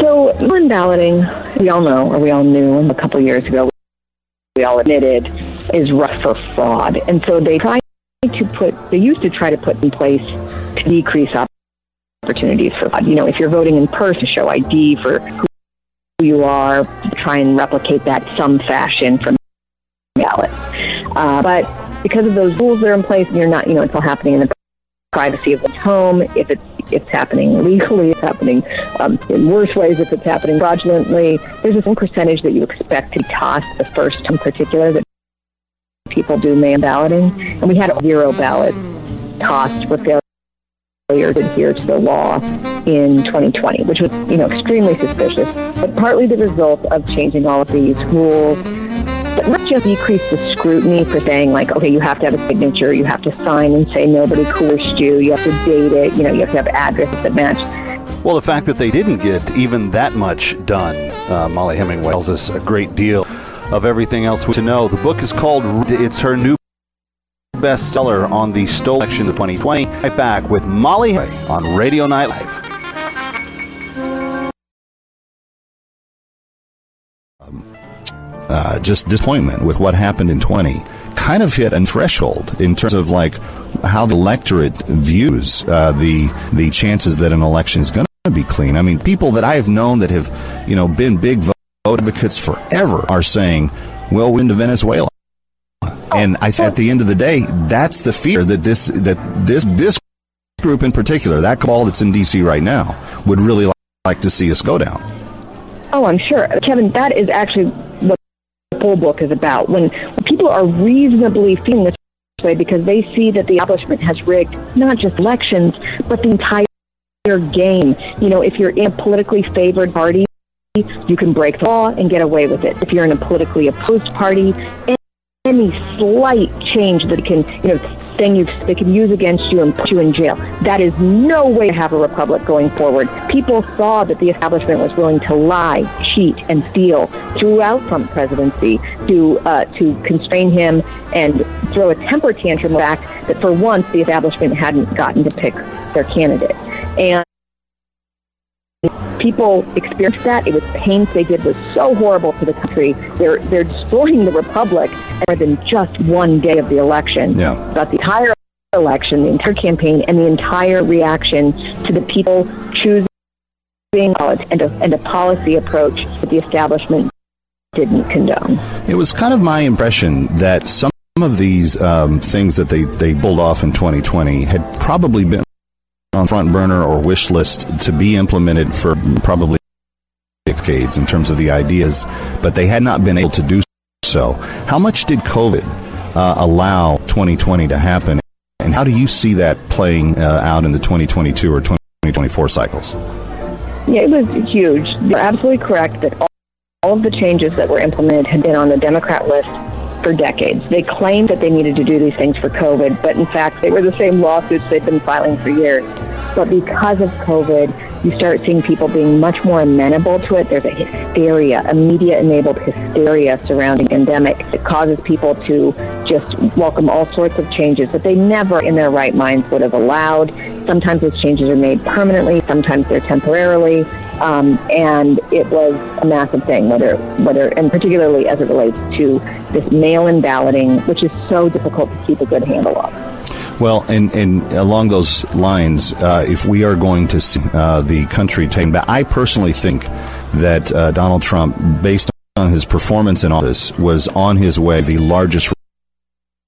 Speaker 11: So, on balloting, we all know, or we all knew a couple years ago, we all admitted, is rough for fraud. And so they tried to put, they used to try to put in place to decrease opportunities for. You know, if you're voting in person, show ID for who you are, try and replicate that some fashion from ballots. Uh, but because of those rules that are in place, you're not, you know, it's all happening in the privacy of the home. If it's it's happening legally, it's happening um, in worse ways. If it's happening fraudulently, there's a certain percentage that you expect to be tossed the first in particular that people do mail balloting, and we had zero ballots tossed for failure to adhere to the law in 2020, which was you know extremely suspicious, but partly the result of changing all of these rules. But not just decrease the scrutiny for saying like, okay, you have to have a signature, you have to sign and say nobody coerced you, you have to date it, you know, you have to have addresses that match.
Speaker 7: Well, the fact that they didn't get even that much done, uh, Mollie Hemingway tells us a great deal of everything else to know. The book is called It's her new bestseller on the Stolen Election of 2020. Right back with Mollie on Radio Night Live. Um, uh, just disappointment with what happened in 20 kind of hit a threshold in terms of like how the electorate views uh, the the chances that an election is going to be clean. I mean, people that I have known that have you know been big vote advocates forever are saying, "Well, we're into Venezuela." And I, at the end of the day, that's the fear that this that this this group in particular, that cabal that's in D.C. right now, would really like to see us go down.
Speaker 11: Oh, I'm sure, Kevin. That is actually what the whole book is about. When, when people are reasonably feeling this way because they see that the establishment has rigged not just elections but the entire game. You know, if you're in a politically favored party, you can break the law and get away with it. If you're in a politically opposed party, any slight change that can, you know, thing you they could use against you and put you in jail. That is no way to have a republic going forward. People saw that the establishment was willing to lie, cheat, and steal throughout Trump's presidency to uh, to constrain him and throw a temper tantrum. back that for once the establishment hadn't gotten to pick their candidate, and people experienced that. It was pains they did was so horrible to the country. They're they're destroying the republic more than just one day of the election.
Speaker 7: Yeah.
Speaker 11: But the entire election, the entire campaign, and the entire reaction to the people choosing and a, and a policy approach that the establishment didn't condone.
Speaker 7: It was kind of my impression that some of these um, things that they, they pulled off in 2020 had probably been on front burner or wish list to be implemented for probably decades in terms of the ideas, but they had not been able to do so. How much did COVID uh, allow 2020 to happen, and how do you see that playing uh, out in the 2022 or 2024 cycles?
Speaker 11: Yeah, it was huge. You're absolutely correct that all, all of the changes that were implemented had been on the Democrat list for decades. They claimed that they needed to do these things for COVID, but in fact, they were the same lawsuits they've been filing for years. But because of COVID, you start seeing people being much more amenable to it. There's a hysteria, a media-enabled hysteria surrounding the pandemic that causes people to just welcome all sorts of changes that they never in their right minds would have allowed. Sometimes those changes are made permanently, sometimes they're temporarily. Um, and it was a massive thing, whether, whether, and particularly as it relates to this mail-in balloting, which is so difficult to keep a good handle on.
Speaker 7: Well, and, and along those lines, uh, if we are going to see uh, the country taken back, I personally think that uh, Donald Trump, based on his performance in office, was on his way the largest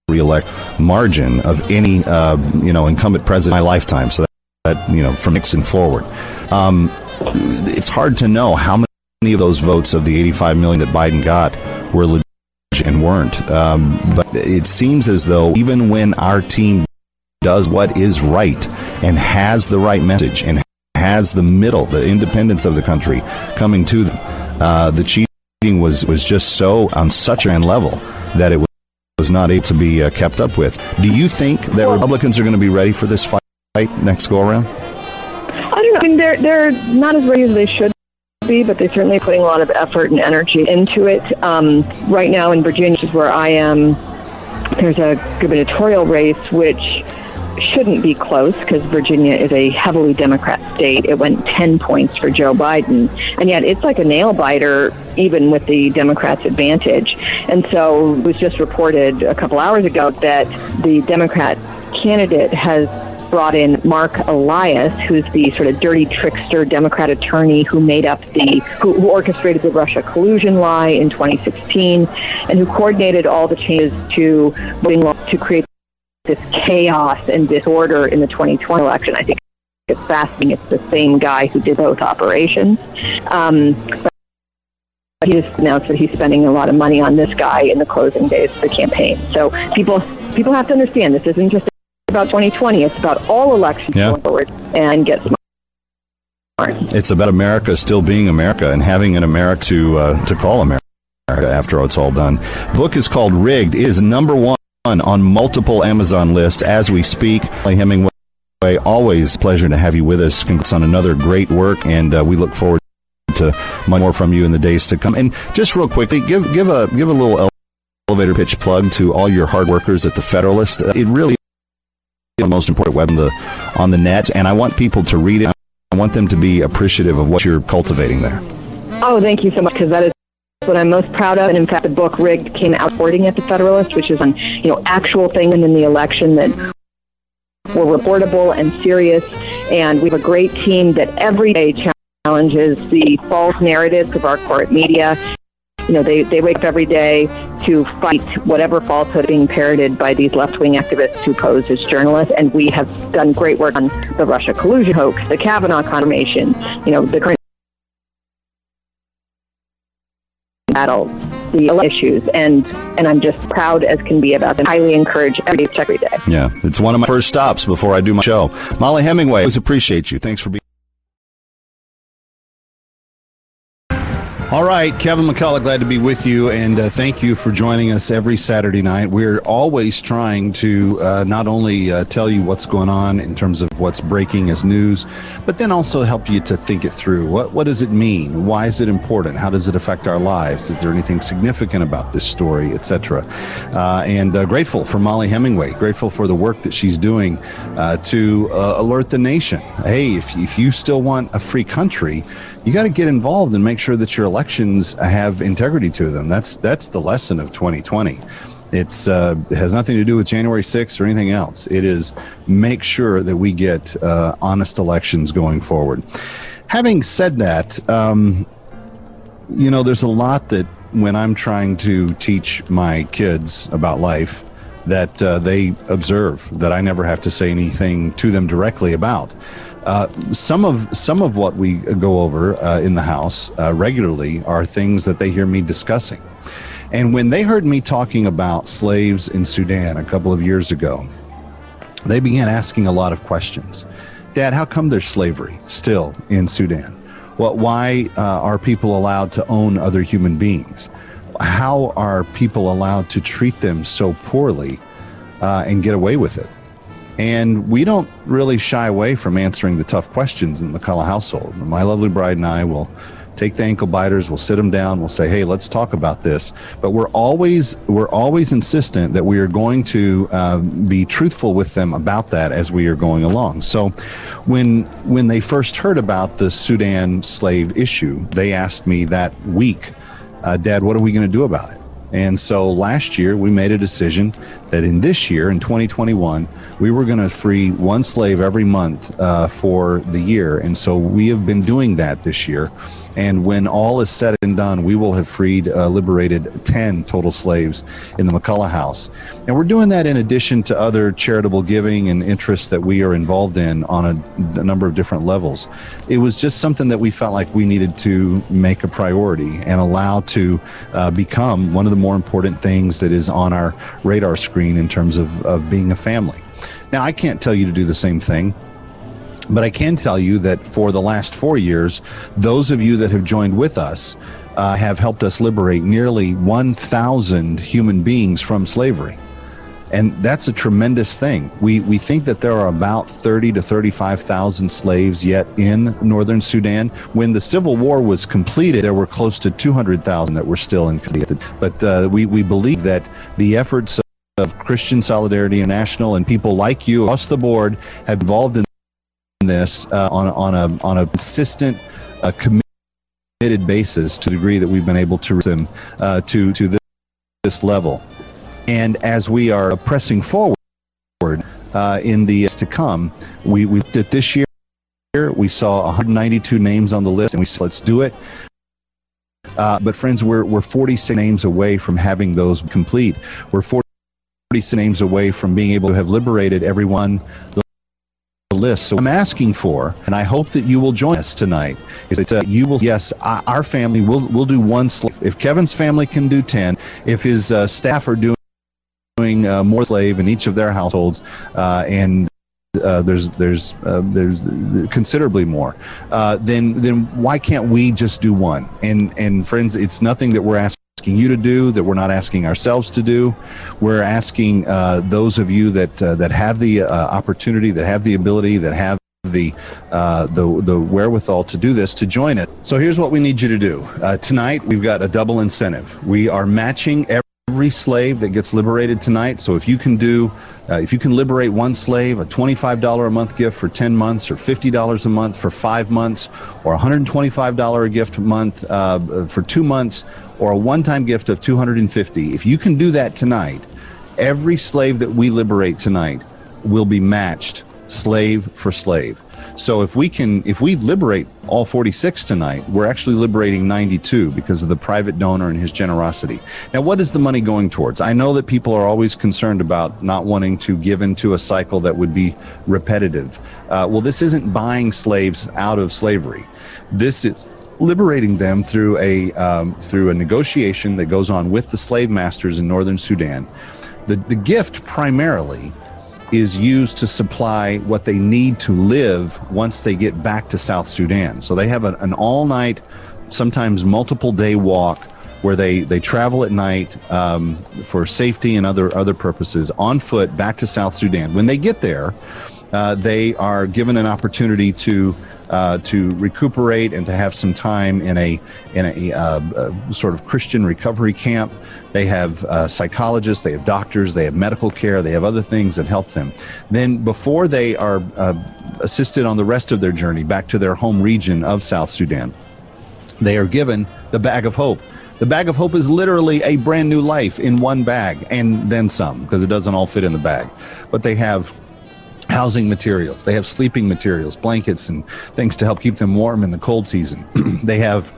Speaker 7: reelect margin of any uh, you know incumbent president in my lifetime. So that, that you know from Nixon forward, um, it's hard to know how many of those votes of the 85 million that Biden got were legit and weren't. Um, but it seems as though even when our team does what is right and has the right message and has the middle, the independence of the country coming to them, uh, the cheating was was just so on such a level that it was was not able to be uh, kept up with. Do you think that Republicans are going to be ready for this fight next go around?
Speaker 11: I don't know. I mean, they're they're not as ready as they should be, but they're certainly putting a lot of effort and energy into it. Um, right now in Virginia, which is where I am, there's a gubernatorial race which shouldn't be close because Virginia is a heavily Democrat state. It went 10 points for Joe Biden. And yet it's like a nail biter, even with the Democrats' advantage. And so it was just reported a couple hours ago that the Democrat candidate has brought in Marc Elias, who's the sort of dirty trickster Democrat attorney who made up the, who, who orchestrated the Russia collusion lie in 2016, and who coordinated all the changes to voting law to create this chaos and disorder in the 2020 election. I think it's fascinating. It's the same guy who did both operations. Um, he just announced that he's spending a lot of money on this guy in the closing days of the campaign. So people people have to understand this isn't just about 2020. It's about all elections
Speaker 7: Yeah.
Speaker 11: going forward and get smart.
Speaker 7: It's about America still being America and having an America to uh, to call America after it's all done. book is called Rigged. It is number one on multiple Amazon lists as we speak. Hemingway, always a pleasure to have you with us. Congrats on another great work, and uh, we look forward to much more from you in the days to come. And just real quickly, give give a give a little elevator pitch plug to all your hard workers at the Federalist. Uh, it really the most important web on the on the net, and I want people to read it. I want them to be appreciative of what you're cultivating there.
Speaker 11: Oh, thank you so much, because that is what I'm most proud of. And in fact, the book Rigged came out reporting at the Federalist, which is on you know actual things in the election that were reportable and serious. And we have a great team that every day challenges the false narratives of our corporate media. You know, they, they wake up every day to fight whatever falsehood being parroted by these left-wing activists who pose as journalists. And we have done great work on the Russia collusion hoax, the Kavanaugh confirmation, you know, the current battle the issues and and I'm just proud as can be about them. Highly encourage every check every day.
Speaker 7: Yeah, it's one of my first stops before I do my show. Mollie Hemingway, I always appreciate you. Thanks for being. All right, Kevin McCullough, glad to be with you, and uh, thank you for joining us every Saturday night. We're always trying to uh, not only uh, tell you what's going on in terms of what's breaking as news, but then also help you to think it through. What what does it mean? Why is it important? How does it affect our lives? Is there anything significant about this story, etc.? Uh, and uh, grateful for Mollie Hemingway. Grateful for the work that she's doing uh, to alert the nation. Hey, if if you still want a free country you got to get involved and make sure that your elections have integrity to them. That's that's the lesson of 2020. It's uh, it has nothing to do with January 6th or anything else. It is make sure that we get uh, honest elections going forward. Having said that, um, you know, there's a lot that when I'm trying to teach my kids about life that uh, they observe that I never have to say anything to them directly about. Uh, some of some of what we go over uh, in the house uh, regularly are things that they hear me discussing. And when they heard me talking about slaves in Sudan a couple of years ago, they began asking a lot of questions. Dad, how come there's slavery still in Sudan? Well, why uh, are people allowed to own other human beings? How are people allowed to treat them so poorly uh, and get away with it? And we don't really shy away from answering the tough questions in the McCullough household. My lovely bride and I will take the ankle biters, we'll sit them down, we'll say, "Hey, let's talk about this." But we're always we're always insistent that we are going to uh, be truthful with them about that as we are going along. So, when when they first heard about the Sudan slave issue, they asked me that week, uh, "Dad, what are we going to do about it?" And so last year we made a decision that in this year, in 2021, we were going to free one slave every month uh, for the year. And so we have been doing that this year. And when all is said and done, we will have freed, uh, liberated 10 total slaves in the McCullough House. And we're doing that in addition to other charitable giving and interests that we are involved in on a, a number of different levels. It was just something that we felt like we needed to make a priority and allow to uh, become one of the more important things that is on our radar screen in terms of, of being a family. Now, I can't tell you to do the same thing. But I can tell you that for the last four years, those of you that have joined with us uh, have helped us liberate nearly 1,000 human beings from slavery. And that's a tremendous thing. We, we think that there are about 30 to 35,000 slaves yet in northern Sudan. When the civil war was completed, there were close to 200,000 that were still in. But uh, we, we believe that the efforts of Christian Solidarity International and people like you across the board have involved in this uh, on, on, a, on a consistent, uh, committed basis to the degree that we've been able to them uh, to, to this, this level. And as we are pressing forward uh, in the years to come, we, we did this year, we saw 192 names on the list, and we said, let's do it. Uh, but friends, we're, we're 46 names away from having those complete. We're 46 names away from being able to have liberated everyone the list. So I'm asking for, and I hope that you will join us tonight, is that uh, you will, yes, our family will will do one slave. If Kevin's family can do 10, if his uh, staff are doing, doing uh, more slave in each of their households, uh, and uh, there's there's uh, there's considerably more. Uh, then then why can't we just do one? And and friends, it's nothing that we're asking asking you to do that we're not asking ourselves to do. We're asking uh, those of you that uh, that have the uh, opportunity, that have the ability, that have the uh, the the wherewithal to do this to join it. So here's what we need you to do uh, tonight. We've got a double incentive. We are matching every slave that gets liberated tonight. So if you can do uh, if you can liberate one slave, a $25 a month gift for 10 months, or $50 a month for five months, or $125 a gift a month uh, for two months, or a one time gift of 250 if you can do that tonight, every slave that we liberate tonight will be matched slave for slave. So if we can, if we liberate all 46 tonight, we're actually liberating 92 because of the private donor and his generosity. Now, what is the money going towards? I know that people are always concerned about not wanting to give into a cycle that would be repetitive. Uh, well, this isn't buying slaves out of slavery. This is liberating them through a um, through a negotiation that goes on with the slave masters in northern Sudan. The the gift primarily is used to supply what they need to live once they get back to South Sudan. So they have an, an all night sometimes multiple day walk where they, they travel at night um, for safety and other other purposes on foot back to South Sudan. When they get there, uh, they are given an opportunity to uh, to recuperate and to have some time in a in a, uh, uh, sort of Christian recovery camp. They have uh, psychologists, they have doctors, they have medical care, they have other things that help them. Then before they are assisted on the rest of their journey back to their home region of South Sudan, they are given the bag of hope. The bag of hope is literally a brand new life in one bag and then some because it doesn't all fit in the bag. But they have housing materials, they have sleeping materials, blankets, and things to help keep them warm in the cold season. (clears throat) they have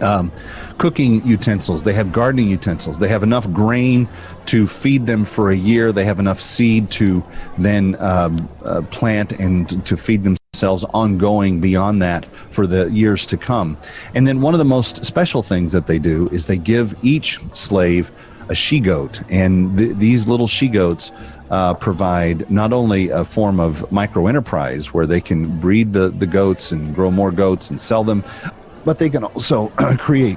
Speaker 7: um, cooking utensils, they have gardening utensils, they have enough grain to feed them for a year, they have enough seed to then um, uh, plant and to feed themselves ongoing beyond that for the years to come. And then one of the most special things that they do is they give each slave a she goat, and th- these little she goats. Uh, provide not only a form of micro enterprise where they can breed the, the goats and grow more goats and sell them, but they can also (clears throat) create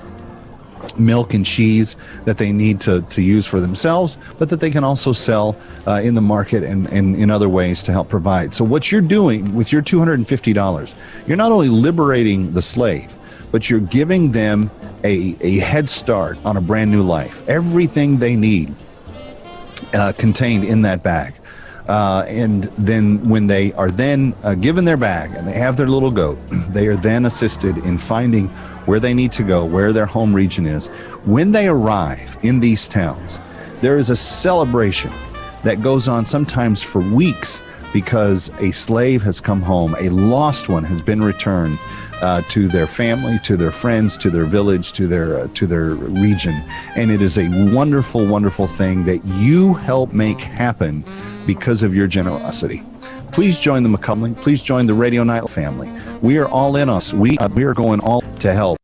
Speaker 7: milk and cheese that they need to, to use for themselves, but that they can also sell uh, in the market and, and in other ways to help provide. So, what you're doing with your $250, you're not only liberating the slave, but you're giving them a, a head start on a brand new life. Everything they need uh, contained in that bag. Uh, and then when they are then uh, given their bag and they have their little goat, (clears throat) they are then assisted in finding where they need to go, where their home region is. When they arrive in these towns, there is a celebration that goes on sometimes for weeks because a slave has come home, a lost one has been returned. Uh, to their family, to their friends, to their village, to their uh, to their region, and it is a wonderful, wonderful thing that you help make happen because of your generosity. Please join the McCullough. Please join the Radio Night family. We are all in us. We uh, we are going all to help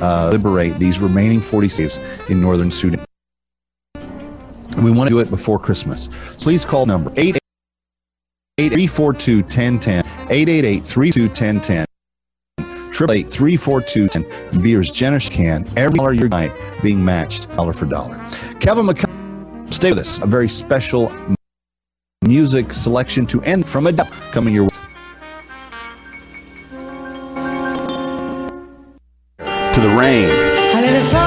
Speaker 7: uh, liberate these remaining 40 slaves in northern Sudan. We want to do it before Christmas. Please call number 888 342 1010 888 342 1010 triple eight three four two ten. Be as generous you can. Every dollar your night being matched dollar for dollar. Kevin McCullough, stay with us. A very special music selection to end from a coming your way. To the rain.